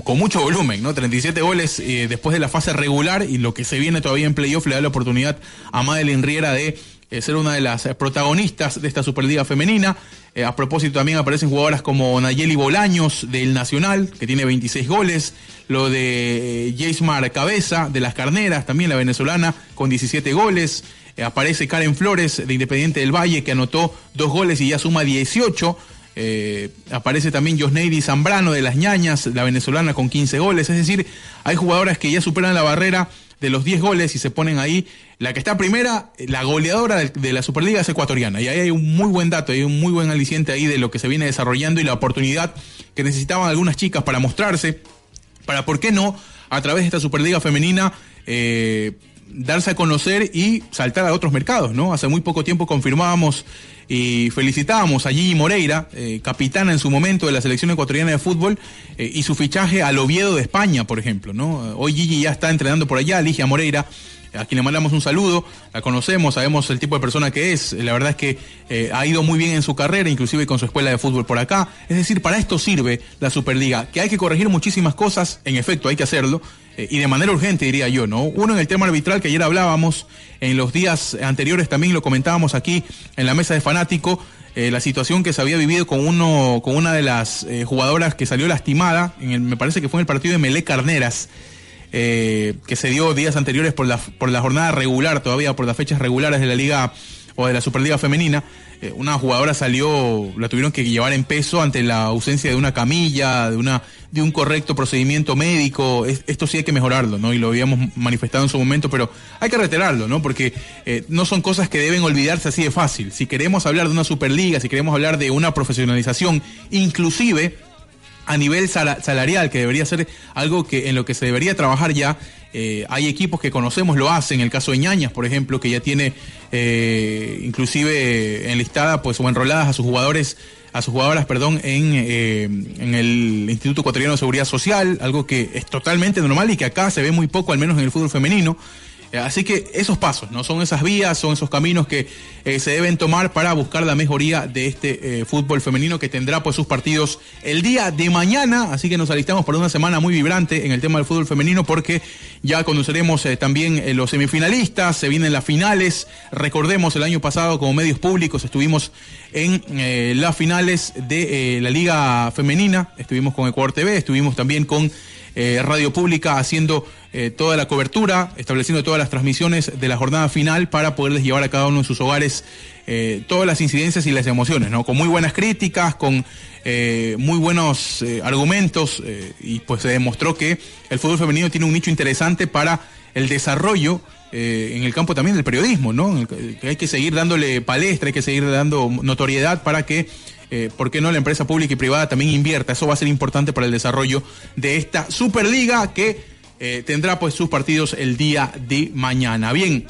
con mucho volumen, ¿no? 37 goles eh, después de la fase regular y lo que se viene todavía en playoff le da la oportunidad a Madeline Riera de eh, ser una de las eh, protagonistas de esta Superliga femenina. Eh, a propósito también aparecen jugadoras como Nayeli Bolaños del Nacional, que tiene 26 goles, lo de Jaismar Cabeza de las Carneras, también la venezolana, con 17 goles. Aparece Karen Flores de Independiente del Valle, que anotó dos goles y ya suma 18. Eh, aparece también Josneidi Zambrano de las Ñañas, la venezolana con 15 goles. Es decir, hay jugadoras que ya superan la barrera de los 10 goles y se ponen ahí. La que está primera, la goleadora de, la Superliga es ecuatoriana. Y ahí hay un muy buen dato, hay un muy buen aliciente ahí de lo que se viene desarrollando y la oportunidad que necesitaban algunas chicas para mostrarse, para, ¿por qué no?, a través de esta Superliga femenina, eh, darse a conocer y saltar a otros mercados, ¿no? Hace muy poco tiempo confirmábamos y felicitábamos a Gigi Moreira, eh, capitana en su momento de la selección ecuatoriana de fútbol, eh, y su fichaje al Oviedo de España, por ejemplo, ¿no? Hoy Gigi ya está entrenando por allá, Ligia Moreira, a quien le mandamos un saludo, la conocemos, sabemos el tipo de persona que es, la verdad es que eh, ha ido muy bien en su carrera, inclusive con su escuela de fútbol por acá, es decir, para esto sirve la Superliga, que hay que corregir muchísimas cosas, en efecto, hay que hacerlo, eh, y de manera urgente diría yo, ¿no? Uno en el tema arbitral que ayer hablábamos, en los días anteriores también lo comentábamos aquí en la mesa de fanático, eh, la situación que se había vivido con uno, con una de las eh, jugadoras que salió lastimada, en el- me parece que fue en el partido de Melé Carneras, que se dio días anteriores por la, por la jornada regular, todavía por las fechas regulares de la liga o de la Superliga Femenina. Eh, una jugadora salió, la tuvieron que llevar en peso ante la ausencia de una camilla, de una de un correcto procedimiento médico. Es- esto sí hay que mejorarlo, ¿no? Y lo habíamos manifestado en su momento, pero hay que reiterarlo, ¿no? Porque eh, no son cosas que deben olvidarse así de fácil. Si queremos hablar de una Superliga, si queremos hablar de una profesionalización, inclusive a nivel sala- salarial, que debería ser algo que en lo que se debería trabajar ya. Eh, hay equipos que conocemos lo hacen, el caso de Ñañas, por ejemplo, que ya tiene eh, inclusive enlistada pues o enroladas a sus jugadores, a sus jugadoras, perdón, en, eh, en el Instituto Ecuatoriano de Seguridad Social, algo que es totalmente normal y que acá se ve muy poco, al menos en el fútbol femenino. Eh, Así que esos pasos, ¿no? Son esas vías, son esos caminos que eh, se deben tomar para buscar la mejoría de este eh, fútbol femenino que tendrá pues sus partidos el día de mañana. Así que nos alistamos para una semana muy vibrante en el tema del fútbol femenino porque ya conoceremos también los semifinalistas, se vienen las finales. Recordemos el año pasado como medios públicos estuvimos en las finales de la Liga Femenina, estuvimos con Ecuador TV, estuvimos también con Radio Pública haciendo eh, toda la cobertura, estableciendo todas las transmisiones de la jornada final para poderles llevar a cada uno de sus hogares eh, todas las incidencias y las emociones, ¿no? Con muy buenas críticas, con eh, muy buenos argumentos y pues se demostró que el fútbol femenino tiene un nicho interesante para el desarrollo en el campo también del periodismo, ¿no? En hay que seguir dándole palestra, hay que seguir dando notoriedad para que ¿por qué no la empresa pública y privada también invierta? Eso va a ser importante para el desarrollo de esta Superliga que eh, tendrá pues sus partidos el día de mañana. Bien,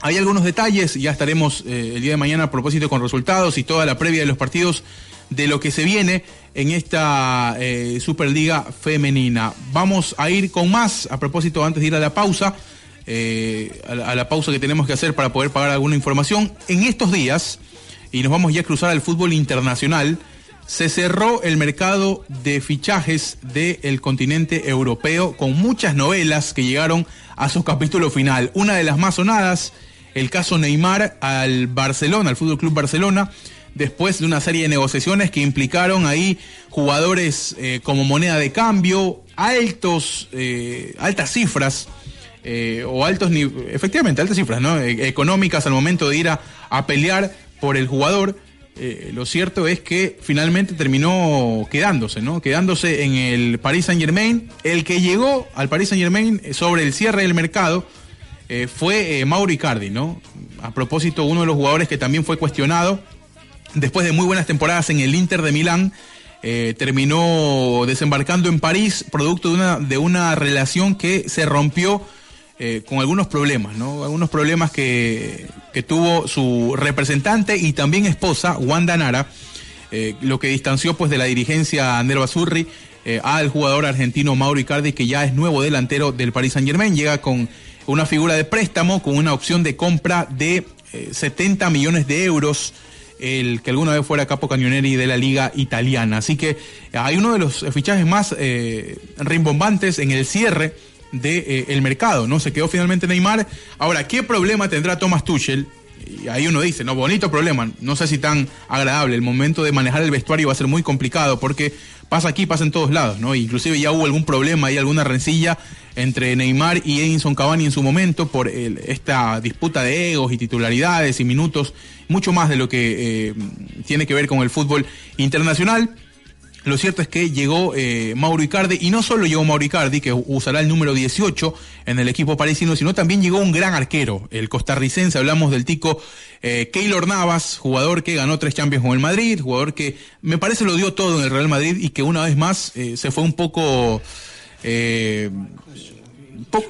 hay algunos detalles, ya estaremos eh, el día de mañana a propósito con resultados y toda la previa de los partidos de lo que se viene en esta eh, Superliga femenina. Vamos a ir con más a propósito antes de ir a la pausa, a, a la pausa que tenemos que hacer para poder pagar alguna información. En estos días, y nos vamos ya a cruzar al fútbol internacional, se cerró el mercado de fichajes del continente europeo con muchas novelas que llegaron a su capítulo final. Una de las más sonadas, el caso Neymar al Barcelona, al Fútbol Club Barcelona, después de una serie de negociaciones que implicaron ahí jugadores eh, como moneda de cambio, altos, eh, altas cifras. eh, o altos, efectivamente, altas cifras, ¿no? Eh, económicas al momento de ir a, a pelear por el jugador. Eh, lo cierto es que finalmente terminó quedándose, ¿no? Quedándose en el Paris Saint Germain. El que llegó al Paris Saint Germain sobre el cierre del mercado eh, fue eh, Mauro Icardi, ¿no? A propósito, uno de los jugadores que también fue cuestionado después de muy buenas temporadas en el Inter de Milán, eh, terminó desembarcando en París, producto de una, de una relación que se rompió eh, con algunos problemas, ¿no? Algunos problemas que, que tuvo su representante y también esposa, Wanda Nara, eh, lo que distanció pues de la dirigencia Nerva Surri eh, al jugador argentino Mauro Icardi, que ya es nuevo delantero del Paris Saint Germain, llega con una figura de préstamo, con una opción de compra de eh, 70 millones de euros el que alguna vez fuera capo cañoneri de la liga italiana. Así que eh, hay uno de los fichajes más eh, rimbombantes en el cierre del mercado, ¿no? Se quedó finalmente Neymar. Ahora, ¿qué problema tendrá Thomas Tuchel? Y ahí uno dice, no, bonito problema, no sé si tan agradable. El momento de manejar el vestuario va a ser muy complicado porque pasa aquí, pasa en todos lados, ¿no? Inclusive ya hubo algún problema y alguna rencilla entre Neymar y Edinson Cavani en su momento por el- esta disputa de egos y titularidades y minutos, mucho más de lo que eh, tiene que ver con el fútbol internacional. Lo cierto es que llegó eh, Mauro Icardi, y no solo llegó Mauro Icardi, que usará el número 18 en el equipo parisino, sino también llegó un gran arquero, el costarricense, hablamos del tico eh, Keylor Navas, jugador que ganó tres Champions con el Madrid, jugador que me parece lo dio todo en el Real Madrid y que una vez más eh, se fue un poco... eh,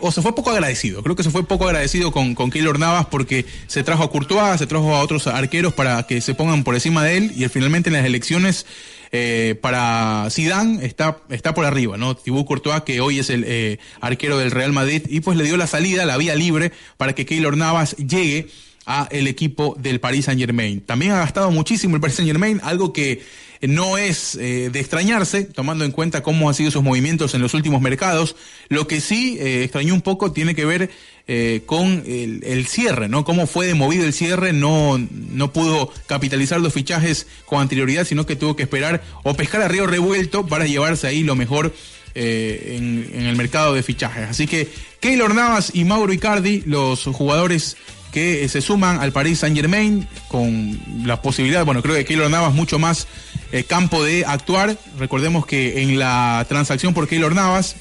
o se fue poco agradecido. Creo que se fue poco agradecido con, con Keylor Navas porque se trajo a Courtois, se trajo a otros arqueros para que se pongan por encima de él y finalmente en las elecciones eh, para Zidane está, está por arriba, ¿no? Thibaut Courtois, que hoy es el eh, arquero del Real Madrid, y pues le dio la salida, la vía libre para que Keylor Navas llegue a el equipo del Paris Saint Germain. También ha gastado muchísimo el Paris Saint Germain, algo que no es eh, de extrañarse, tomando en cuenta cómo han sido sus movimientos en los últimos mercados. Lo que sí eh, extrañó un poco tiene que ver eh, con el, el cierre, ¿no? Cómo fue movido el cierre, no, no pudo capitalizar los fichajes con anterioridad, sino que tuvo que esperar o pescar a río revuelto para llevarse ahí lo mejor eh, en, en el mercado de fichajes. Así que Keylor Navas y Mauro Icardi, los jugadores que eh, se suman al Paris Saint Germain con la posibilidad, bueno, creo que Keylor Navas mucho más eh, campo de actuar. Recordemos que en la transacción por Keylor Navas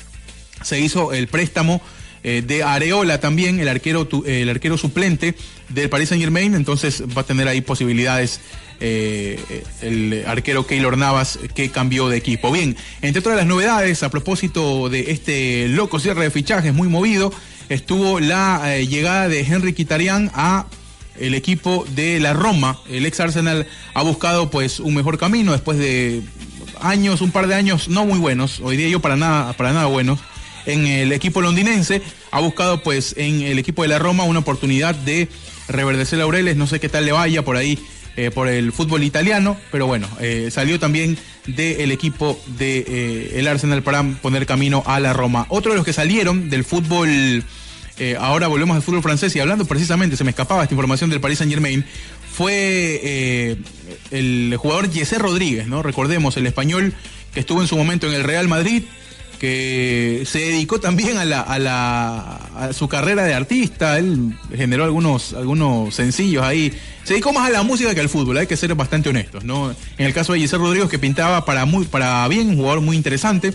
se hizo el préstamo eh, de Areola también, el arquero, tu- el arquero suplente del Paris Saint Germain, entonces va a tener ahí posibilidades eh, el arquero Keylor Navas que cambió de equipo. Bien, entre todas las novedades, a propósito de este loco cierre de fichajes muy movido, estuvo la eh, llegada de Henry Kitarian a el equipo de la Roma. El ex Arsenal ha buscado pues un mejor camino después de años, un par de años no muy buenos, hoy día yo para nada, para nada buenos, en el equipo londinense. Ha buscado pues en el equipo de la Roma una oportunidad de reverdecer laureles. No sé qué tal le vaya por ahí eh, por el fútbol italiano, pero bueno, eh, salió también del equipo del de, el Arsenal para poner camino a la Roma. Otro de los que salieron del fútbol, eh, ahora volvemos al fútbol francés y hablando precisamente, se me escapaba esta información del Paris Saint Germain, fue el jugador Jesse Rodríguez, ¿no? Recordemos, el español que estuvo en su momento en el Real Madrid, que se dedicó también a, la, a, la, a su carrera de artista, él generó algunos, algunos sencillos ahí, se dedicó más a la música que al fútbol, hay que ser bastante honestos, ¿no? En el caso de Giselle Rodríguez, que pintaba para, muy, para bien, un jugador muy interesante,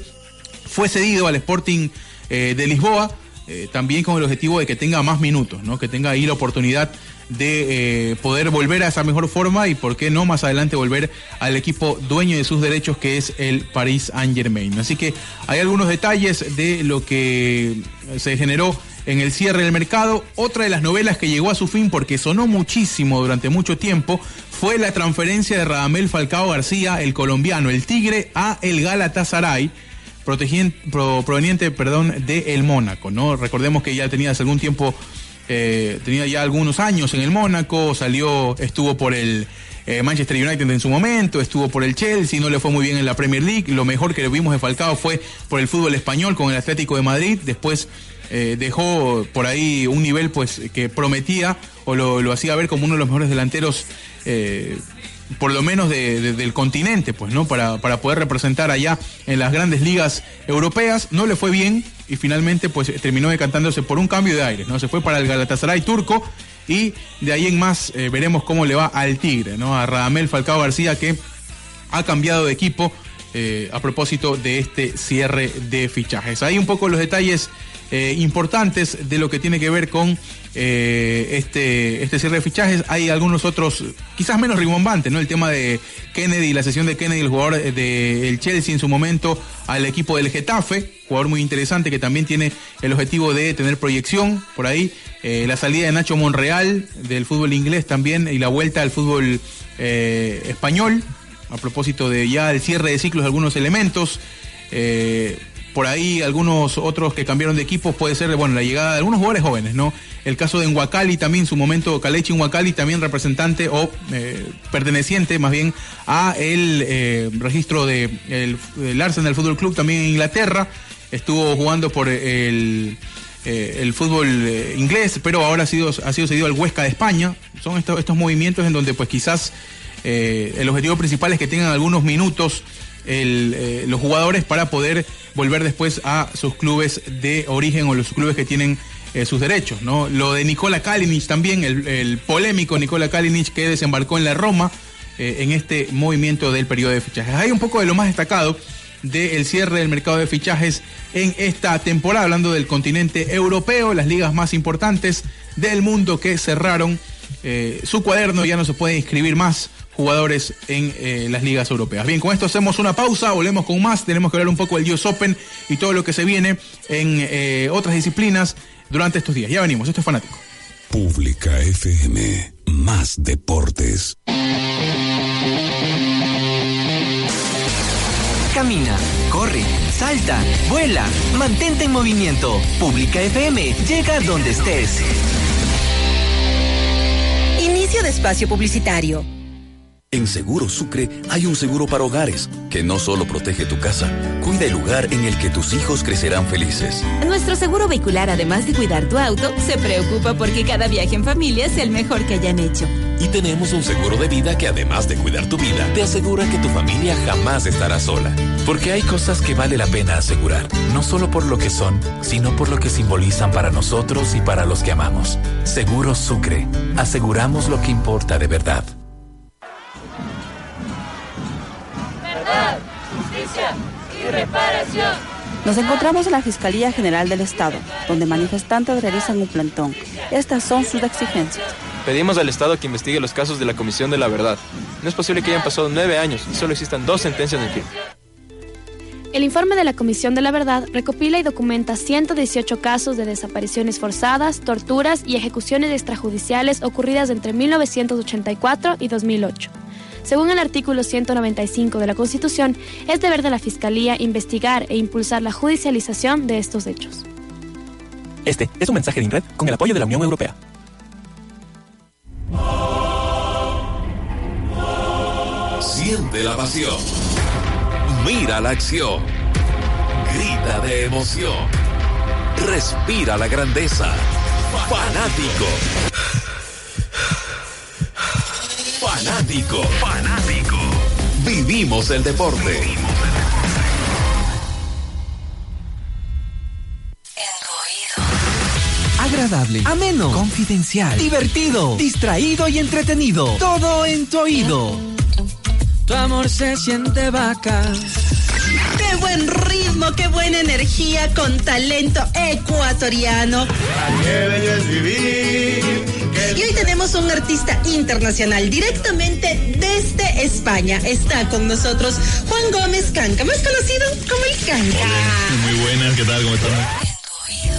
fue cedido al Sporting eh, de Lisboa, eh, también con el objetivo de que tenga más minutos, ¿no? Que tenga ahí la oportunidad de eh, poder volver a esa mejor forma y por qué no más adelante volver al equipo dueño de sus derechos que es el Paris Saint Germain. Así que hay algunos detalles de lo que se generó en el cierre del mercado. Otra de las novelas que llegó a su fin porque sonó muchísimo durante mucho tiempo fue la transferencia de Radamel Falcao García, el colombiano, el Tigre, a el Galatasaray proveniente perdón, de el Mónaco, ¿no? Recordemos que ya tenía hace algún tiempo eh, tenía ya algunos años en el Mónaco, salió, estuvo por el eh, Manchester United en su momento, estuvo por el Chelsea, no le fue muy bien en la Premier League, lo mejor que le vimos de fue por el fútbol español con el Atlético de Madrid, después eh, dejó por ahí un nivel pues que prometía o lo, lo, hacía ver como uno de los mejores delanteros por lo menos de, de, del continente, pues, ¿no? Para, para poder representar allá en las grandes ligas europeas. No le fue bien y finalmente, pues, terminó decantándose por un cambio de aire, ¿no? Se fue para el Galatasaray turco y de ahí en más eh, veremos cómo le va al Tigre, ¿no? A Radamel Falcao García que ha cambiado de equipo eh, a propósito de este cierre de fichajes. Ahí un poco los detalles eh, importantes de lo que tiene que ver con eh, este, este cierre de fichajes. Hay algunos otros, quizás menos rimbombantes, ¿no? El tema de Kennedy, la sesión de Kennedy, el jugador del Chelsea en su momento al equipo del Getafe, jugador muy interesante que también tiene el objetivo de tener proyección por ahí. Eh, la salida de Nacho Monreal del fútbol inglés también y la vuelta al fútbol eh, español a propósito de ya el cierre de ciclos de algunos elementos. Eh, por ahí algunos otros que cambiaron de equipo puede ser, bueno, la llegada de algunos jugadores jóvenes, ¿no? El caso de Huacali también, su momento, Kalechi Huacali también representante o eh, perteneciente más bien a el eh, registro de el, el, Arsenal Fútbol Club también en Inglaterra, estuvo jugando por el, eh, el fútbol inglés, pero ahora ha sido, ha sido cedido al Huesca de España. Son estos, estos movimientos en donde pues quizás el objetivo principal es que tengan algunos minutos el, eh, los jugadores para poder volver después a sus clubes de origen o los clubes que tienen eh, sus derechos. ¿no? Lo de Nikola Kalinic también, el, polémico Nikola Kalinic que desembarcó en la Roma eh, en este movimiento del periodo de fichajes. Hay un poco de lo más destacado del cierre del mercado de fichajes en esta temporada, hablando del continente europeo, las ligas más importantes del mundo que cerraron su cuaderno, ya no se puede inscribir más jugadores en eh, las ligas europeas. Bien, con esto hacemos una pausa, volvemos con más, tenemos que hablar un poco del US Open y todo lo que se viene en eh, otras disciplinas durante estos días. Ya venimos, esto es fanático. Pública FM, más deportes. Camina, corre, salta, vuela, mantente en movimiento. Pública FM llega donde estés. Inicio de espacio publicitario. En Seguro Sucre hay un seguro para hogares que no solo protege tu casa, cuida el lugar en el que tus hijos crecerán felices. Nuestro seguro vehicular, además de cuidar tu auto, se preocupa porque cada viaje en familia sea el mejor que hayan hecho. Y tenemos un seguro de vida que además de cuidar tu vida, te asegura que tu familia jamás estará sola. Porque hay cosas que vale la pena asegurar, no solo por lo que son, sino por lo que simbolizan para nosotros y para los que amamos. Seguro Sucre, aseguramos lo que importa de verdad. Verdad, justicia y reparación. Nos encontramos en la Fiscalía General del Estado, donde manifestantes realizan un plantón. Estas son sus exigencias. Pedimos al Estado que investigue los casos de la Comisión de la Verdad. No es posible que hayan pasado nueve años y solo existan dos sentencias en firme. El informe de la Comisión de la Verdad recopila y documenta 118 casos de desapariciones forzadas, torturas y ejecuciones extrajudiciales ocurridas entre 1984 y 2008. Según el artículo 195 de la Constitución, es deber de la Fiscalía investigar e impulsar la judicialización de estos hechos. Este es un mensaje de INRED con el apoyo de la Unión Europea. Siente la pasión. Mira la acción. Grita de emoción. Respira la grandeza. Fanático. Fanático. Fanático. Vivimos el deporte. Agradable, ameno, confidencial, divertido, distraído y entretenido. Todo en tu oído. Tu amor se siente vaca. ¡Qué buen ritmo, qué buena energía con talento ecuatoriano! Y hoy tenemos un artista internacional directamente desde España. Está con nosotros Juan Gómez Canca, más conocido como el Canca. Muy buenas, ¿qué tal? ¿Cómo están?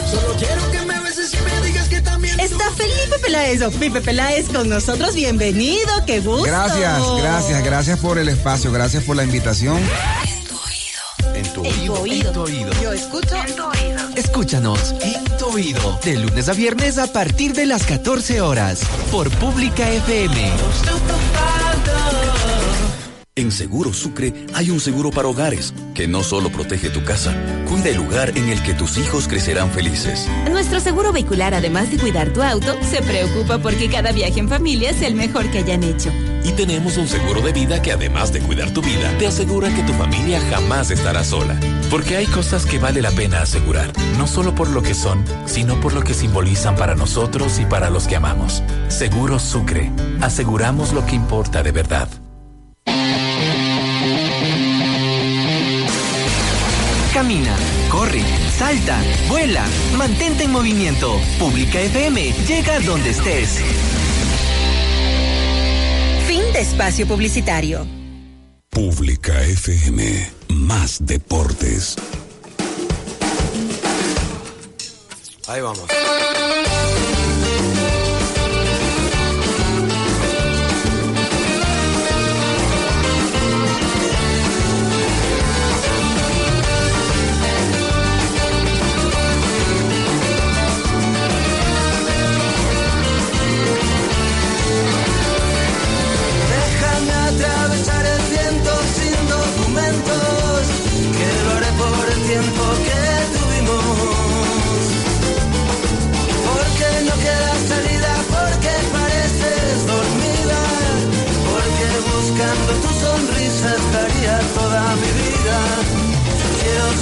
Solo quiero que me beses y me digas que también. Está Felipe Peláez, o Pipe Peláez con nosotros. Bienvenido, qué gusto. Gracias, gracias, gracias por el espacio, gracias por la invitación. En tu En tu oído. En tu oído. Yo escucho en tu oído. Escúchanos en tu oído. De lunes a viernes a partir de las 14 horas. Por Pública FM. En Seguro Sucre hay un seguro para hogares que no solo protege tu casa, cuida el lugar en el que tus hijos crecerán felices. Nuestro seguro vehicular, además de cuidar tu auto, se preocupa porque cada viaje en familia sea el mejor que hayan hecho. Y tenemos un seguro de vida que además de cuidar tu vida, te asegura que tu familia jamás estará sola. Porque hay cosas que vale la pena asegurar, no solo por lo que son, sino por lo que simbolizan para nosotros y para los que amamos. Seguro Sucre, aseguramos lo que importa de verdad. Camina, corre, salta, vuela, mantente en movimiento. Pública FM llega donde estés. Fin de espacio publicitario. Pública FM. Más deportes. Ahí vamos.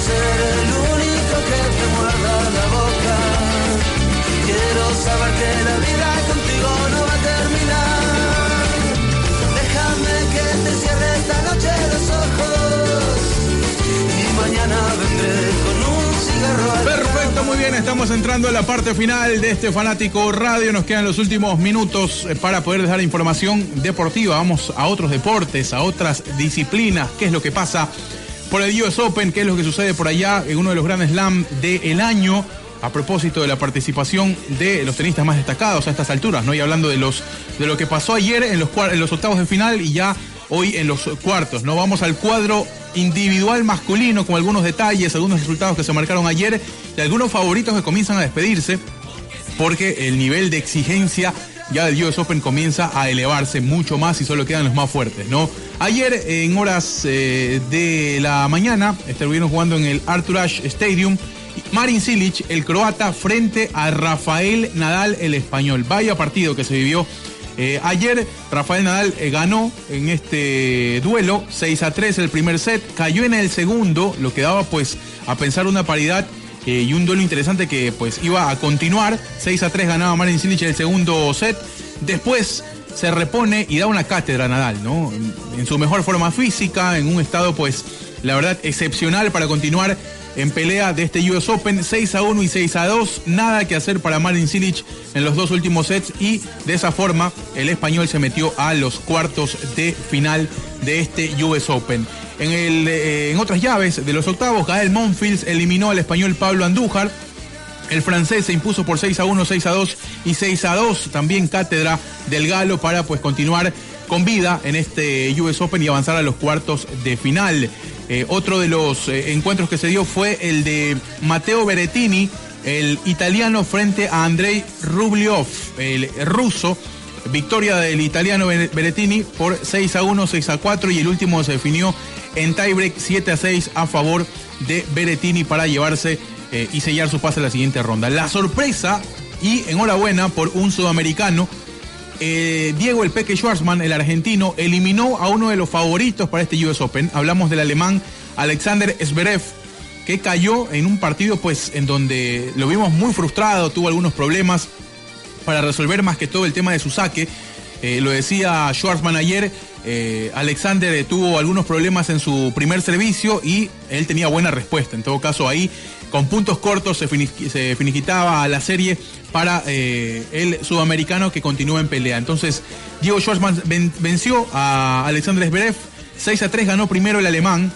Ser el único que te muerda la boca. Quiero saber que la vida contigo no va a terminar. Déjame que te cierre esta noche los ojos y mañana vendré con un cigarro al Perfecto, muy bien, estamos entrando a la parte final de este fanático radio. Nos quedan los últimos minutos eh, para poder dejar información deportiva. Vamos a otros deportes, a otras disciplinas. ¿Qué es lo que pasa por el US Open? ¿Qué es lo que sucede por allá en uno de los grandes slam del año? A propósito de la participación de los tenistas más destacados a estas alturas, ¿no? Y hablando de los de lo que pasó ayer en los, en los octavos de final y ya hoy en los cuartos, ¿no? Vamos al cuadro individual masculino con algunos detalles, algunos resultados que se marcaron ayer y algunos favoritos que comienzan a despedirse porque el nivel de exigencia ya del US Open comienza a elevarse mucho más y solo quedan los más fuertes, ¿no? Ayer, en horas eh, de la mañana, estuvieron jugando en el Arthur Ashe Stadium. Marin Cilic, el croata, frente a Rafael Nadal, el español. Vaya partido que se vivió eh, ayer. Rafael Nadal eh, ganó en este duelo 6 a 3 el primer set, cayó en el segundo, lo que daba pues a pensar una paridad eh, y un duelo interesante que pues iba a continuar. 6 a 3 ganaba Marin Cilic el segundo set. Después se repone y da una cátedra Nadal, ¿no? En su mejor forma física, en un estado pues la verdad excepcional para continuar en pelea de este US Open 6 a 1 y 6 a 2. Nada que hacer para Marin Cilic en los dos últimos sets y de esa forma el español se metió a los cuartos de final de este US Open. En, el, eh, en otras llaves de los octavos, Gael Monfils eliminó al español Pablo Andújar. El francés se impuso por 6 a 1, 6 a 2 y 6 a 2. También cátedra del Galo para pues continuar con vida en este US Open y avanzar a los cuartos de final. Eh, otro de los eh, encuentros que se dio fue el de Matteo Berrettini, el italiano frente a Andrei Rublev, el ruso. Victoria del italiano Berrettini por 6 a 1, 6 a 4 y el último se definió en tiebreak 7 a 6 a favor de Berrettini para llevarse eh, y sellar su pase a la siguiente ronda. La sorpresa y enhorabuena por un sudamericano. eh, Diego El Peque Schwarzman, el argentino, eliminó a uno de los favoritos para este US Open. Hablamos del alemán Alexander Zverev, que cayó en un partido pues en donde lo vimos muy frustrado, tuvo algunos problemas para resolver más que todo el tema de su saque. Eh, lo decía Schwarzman ayer, eh, Alexander tuvo algunos problemas en su primer servicio y él tenía buena respuesta. En todo caso, ahí con puntos cortos se, fini- se finiquitaba la serie para eh, el sudamericano que continúa en pelea. Entonces, Diego Schwarzman ven- venció a Alexander Zverev. 6 a 3 ganó primero el alemán,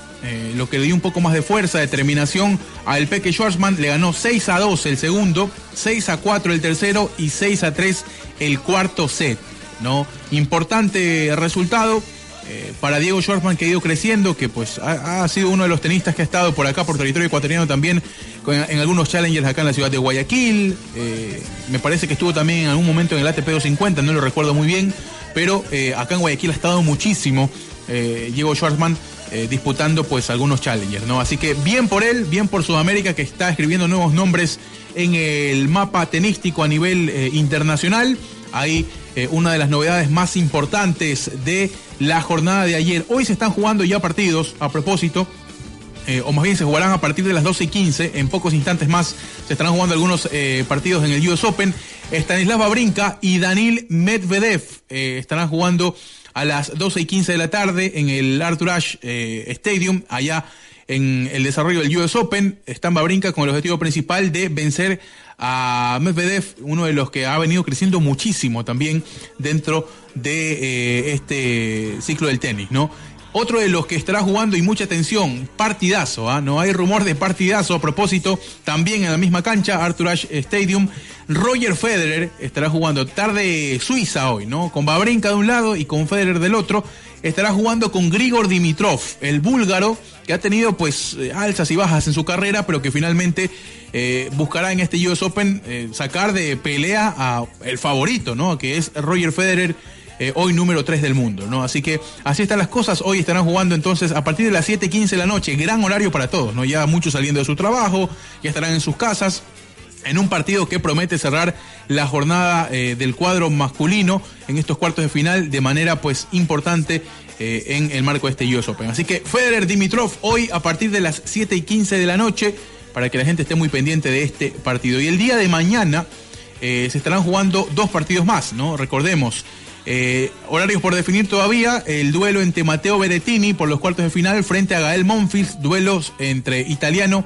lo que le dio un poco más de fuerza, determinación a El Peque Schwarzman. Le ganó 6 a 2 el segundo, 6 a 4 el tercero y 6 a 3 el cuarto set. ¿No? Importante resultado eh, para Diego Schwarzman que ha ido creciendo, que pues ha, sido uno de los tenistas que ha estado por acá, por territorio ecuatoriano también, en algunos challengers acá en la ciudad de Guayaquil. Eh, me parece que estuvo también en algún momento en el ATP 250, no lo recuerdo muy bien, pero eh, acá en Guayaquil ha estado muchísimo Diego Schwarzman eh, disputando pues algunos challengers, ¿no? Así que bien por él, bien por Sudamérica que está escribiendo nuevos nombres en el mapa tenístico a nivel internacional. Ahí eh, una de las novedades más importantes de la jornada de ayer. Hoy se están jugando ya partidos, a propósito, eh, o más bien se jugarán a partir de las 12 y 15. En pocos instantes más se estarán jugando algunos eh, partidos en el US Open. Stanislav Babrinka y Danil Medvedev estarán jugando a las 12 y 15 de la tarde en el Arthur Ashe Stadium, allá en el desarrollo del US Open. Están Babrinka con el objetivo principal de vencer a Medvedev, uno de los que ha venido creciendo muchísimo también dentro de eh, este ciclo del tenis, ¿no? Otro de los que estará jugando y mucha atención, partidazo, ¿ah? no hay rumor de partidazo a propósito, también en la misma cancha, Arthur Ashe Stadium, Roger Federer estará jugando tarde Suiza hoy, ¿no? Con Babrinka de un lado y con Federer del otro, estará jugando con Grigor Dimitrov, el búlgaro que ha tenido pues eh, alzas y bajas en su carrera, pero que finalmente eh, buscará en este US Open eh, sacar de pelea a el favorito, ¿no? Que es Roger Federer eh, hoy número 3 del mundo, ¿no? Así que así están las cosas. Hoy estarán jugando entonces a partir de las 7:15 de la noche. Gran horario para todos, ¿no? Ya muchos saliendo de su trabajo, ya estarán en sus casas. En un partido que promete cerrar la jornada eh, del cuadro masculino en estos cuartos de final de manera pues importante eh, en el marco de este US Open. Así que Federer Dimitrov hoy a partir de las 7 y 15 de la noche para que la gente esté muy pendiente de este partido. Y el día de mañana se estarán jugando dos partidos más, ¿no? Recordemos, eh, horarios por definir todavía, el duelo entre Matteo Berrettini por los cuartos de final frente a Gael Monfils, duelos entre italiano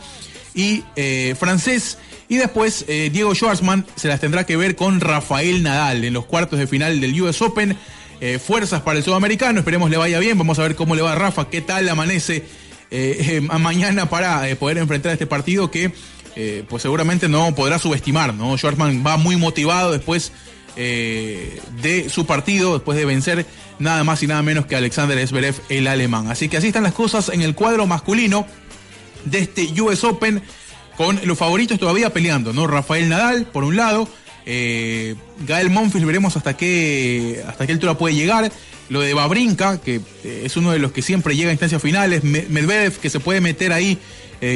y eh, francés. Y después eh, Diego Schwartzman se las tendrá que ver con Rafael Nadal en los cuartos de final del US Open. Fuerzas para el sudamericano, esperemos le vaya bien, vamos a ver cómo le va a Rafa, qué tal amanece mañana para poder enfrentar este partido que pues seguramente no podrá subestimar, ¿no? Schwartzman va muy motivado después eh, de su partido, después de vencer nada más y nada menos que Alexander Zverev, el alemán. Así que así están las cosas en el cuadro masculino de este US Open, con los favoritos todavía peleando, ¿no? Rafael Nadal, por un lado, eh, Gael Monfils, veremos hasta qué, hasta qué altura puede llegar. Lo de Babrinka, que eh, es uno de los que siempre llega a instancias finales, Me- Medvedev, que se puede meter ahí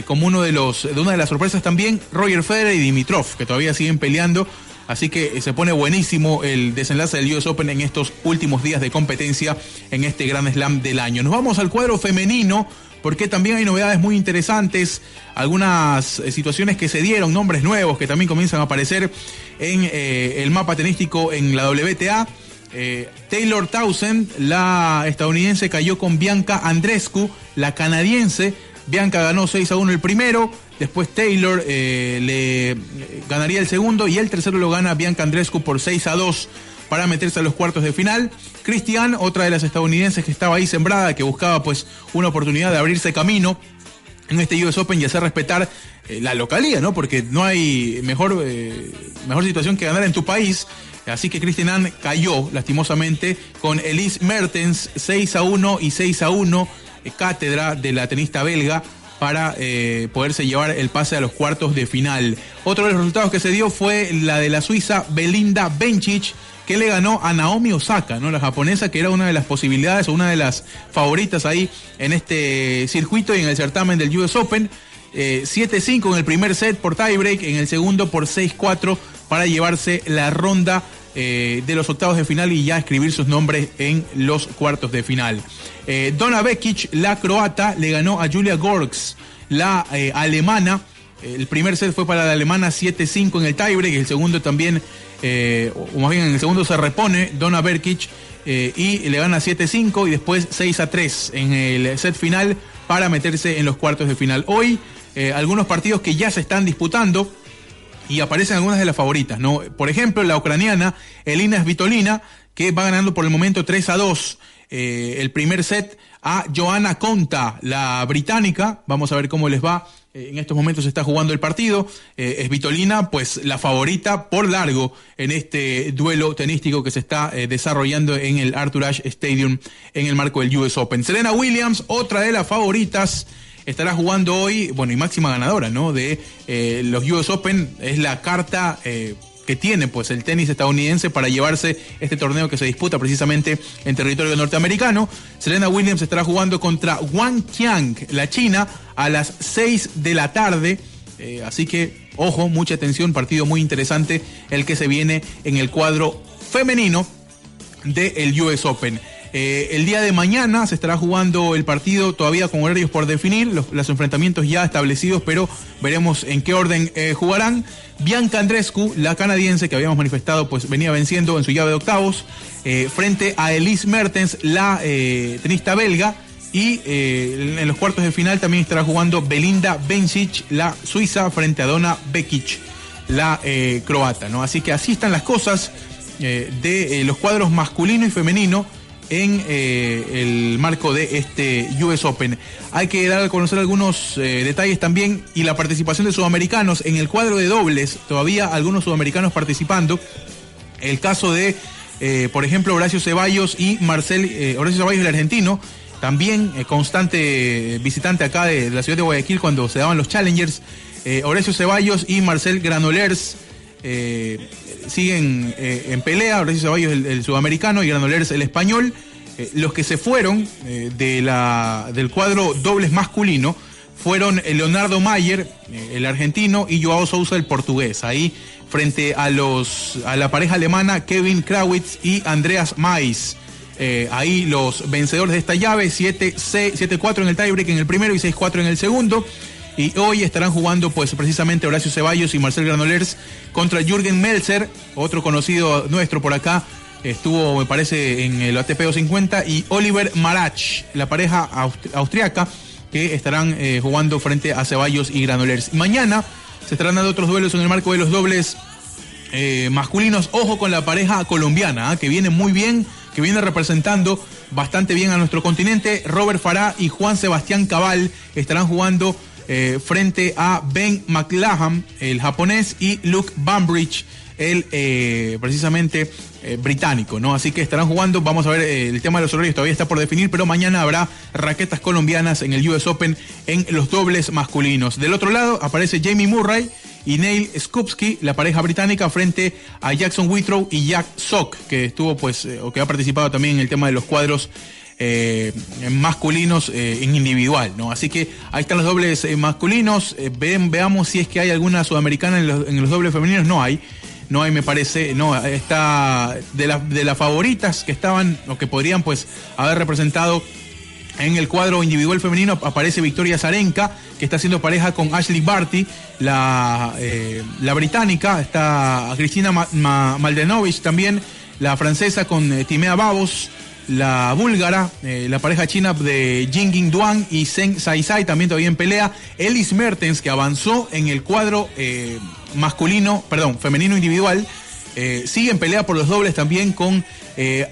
como uno de los, de una de las sorpresas también, Roger Federer y Dimitrov, que todavía siguen peleando. Así que eh, se pone buenísimo el desenlace del US Open en estos últimos días de competencia en este Grand Slam del año. Nos vamos al cuadro femenino porque también hay novedades muy interesantes, algunas eh, situaciones que se dieron, nombres nuevos que también comienzan a aparecer en eh, el mapa tenístico en la WTA. Taylor Townsend, la estadounidense, cayó con Bianca Andrescu, la canadiense. Bianca ganó 6 a 1 el primero, después Taylor eh, le eh, ganaría el segundo y el tercero lo gana Bianca Andrescu por 6 a 2 para meterse a los cuartos de final. Cristian, otra de las estadounidenses que estaba ahí sembrada, que buscaba pues una oportunidad de abrirse camino en este US Open y hacer respetar eh, la localía, ¿no? Porque no hay mejor, mejor situación que ganar en tu país. Así que Christian cayó lastimosamente con Elise Mertens 6 a 1 y 6 a 1, eh, cátedra de la tenista belga para eh, poderse llevar el pase a los cuartos de final. Otro de los resultados que se dio fue la de la suiza Belinda Bencic, que le ganó a Naomi Osaka, ¿no? La japonesa que era una de las posibilidades o una de las favoritas ahí en este circuito y en el certamen del US Open. Eh, 7-5 en el primer set por tiebreak, en el segundo por 6-4 para llevarse la ronda eh, de los octavos de final y ya escribir sus nombres en los cuartos de final. Eh, Donna Bekic, la croata, le ganó a Julia Gorks, la eh, alemana. El primer set fue para la alemana 7-5 en el tiebreak, el segundo también, eh, o más bien en el segundo se repone Donna Berkic eh, y le gana 7-5 y después 6-3 en el set final para meterse en los cuartos de final. Hoy eh, algunos partidos que ya se están disputando y aparecen algunas de las favoritas, ¿no? Por ejemplo, la ucraniana Elina Svitolina, que va ganando por el momento 3 a 2 eh, el primer set a Joana Conta, la británica. Vamos a ver cómo les va. Eh, en estos momentos se está jugando el partido. Eh, Svitolina, pues la favorita por largo en este duelo tenístico que se está eh, desarrollando en el Arthur Ashe Stadium en el marco del US Open. Serena Williams, otra de las favoritas estará jugando hoy, bueno, y máxima ganadora, ¿no? De eh, los US Open, es la carta eh, que tiene pues el tenis estadounidense para llevarse este torneo que se disputa precisamente en territorio norteamericano. Serena Williams estará jugando contra Wang Qiang, la China, a las 6 de la tarde. Eh, así que, ojo, mucha atención, partido muy interesante el que se viene en el cuadro femenino del US Open. Eh, el día de mañana se estará jugando el partido todavía con horarios por definir, los, los enfrentamientos ya establecidos, pero veremos en qué orden eh, jugarán. Bianca Andrescu, la canadiense que habíamos manifestado, pues venía venciendo en su llave de octavos, eh, frente a Elise Mertens, la tenista belga. Y en los cuartos de final también estará jugando Belinda Bencic, la suiza, frente a Donna Bekic, la croata. ¿no? Así que así están las cosas de los cuadros masculino y femenino en eh, el marco de este US Open. Hay que dar a conocer algunos eh, detalles también y la participación de sudamericanos en el cuadro de dobles, todavía algunos sudamericanos participando. El caso de, eh, por ejemplo, Horacio Ceballos y Marcel, Horacio Ceballos el argentino, también constante visitante acá de, de la ciudad de Guayaquil cuando se daban los Challengers. Horacio Ceballos y Marcel Granolers siguen eh, en pelea. Horacio Ceballos el, el sudamericano y Granolers el español. Eh, los que se fueron eh, de la, del cuadro dobles masculino fueron Leonardo Mayer, el argentino, y Joao Sousa, el portugués. Ahí frente a los a la pareja alemana Kevin Krawitz y Andreas Mais. Ahí los vencedores de esta llave, 7-4 en el tiebreak en el primero y 6-4 en el segundo. Y hoy estarán jugando pues precisamente Horacio Ceballos y Marcel Granolers contra Jürgen Melzer, otro conocido nuestro por acá, estuvo me parece en el ATP 250 y Oliver Marach, la pareja aust- austriaca que estarán eh, jugando frente a Ceballos y Granolers. Mañana se estarán dando otros duelos en el marco de los dobles eh, masculinos. Ojo con la pareja colombiana, ¿ah? que viene muy bien, que viene representando bastante bien a nuestro continente. Robert Farah y Juan Sebastián Cabal estarán jugando eh, frente a Ben McLachlan, el japonés, y Luke Bambridge, el eh, precisamente eh, británico, ¿no? Así que estarán jugando, vamos a ver, el tema de los horarios todavía está por definir, pero mañana habrá raquetas colombianas en el US Open en los dobles masculinos. Del otro lado aparece Jamie Murray y Neil Skupski, la pareja británica, frente a Jackson Whitrow y Jack Sock, que estuvo pues, o que ha participado también en el tema de los cuadros eh, masculinos eh, en individual, ¿no? Así que ahí están los dobles eh, masculinos, eh, veamos si es que hay alguna sudamericana en los, en los dobles femeninos, no hay. No hay, me parece, no, está de, la- de las favoritas que estaban o que podrían pues haber representado en el cuadro individual femenino aparece Victoria Zarenka, que está haciendo pareja con Ashley Barty, la, la británica, está Cristina Ma- Maldenovich también, la francesa con eh, Timea Babos, la búlgara, eh, la pareja china de Jinging Duan y Zheng Saisai también todavía en pelea, Ellis Mertens que avanzó en el cuadro eh, masculino, perdón, femenino individual, eh, sigue en pelea por los dobles también con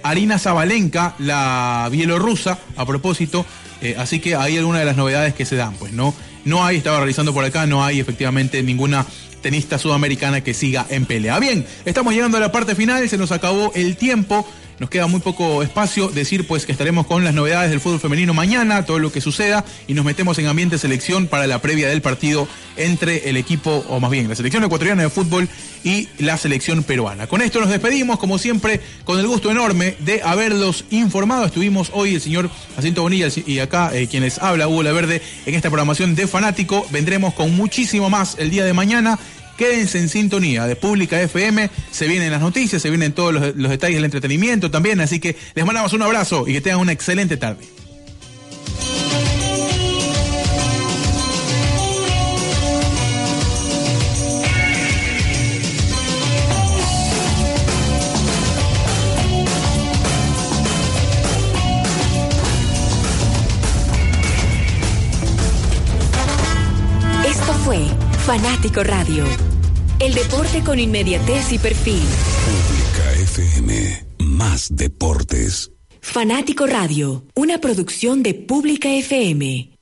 Arina Zabalenka, la bielorrusa, a propósito. así que hay algunas de las novedades que se dan, pues, ¿no? no hay, estaba realizando por acá, no hay efectivamente ninguna tenista sudamericana que siga en pelea. Bien, estamos llegando a la parte final, se nos acabó el tiempo. Nos queda muy poco espacio decir pues que estaremos con las novedades del fútbol femenino mañana, todo lo que suceda y nos metemos en ambiente selección para la previa del partido entre el equipo o más bien la selección ecuatoriana de fútbol y la selección peruana. Con esto nos despedimos como siempre con el gusto enorme de haberlos informado. Estuvimos hoy el señor Jacinto Bonilla y acá eh, quienes habla Hugo La Verde en esta programación de Fanático. Vendremos con muchísimo más el día de mañana Quédense en sintonía de Pública FM. Se vienen las noticias, se vienen todos los, los detalles del entretenimiento también. Así que les mandamos un abrazo y que tengan una excelente tarde. Fanático Radio. El deporte con inmediatez y perfil. Pública FM, más deportes. Fanático Radio, una producción de Pública FM.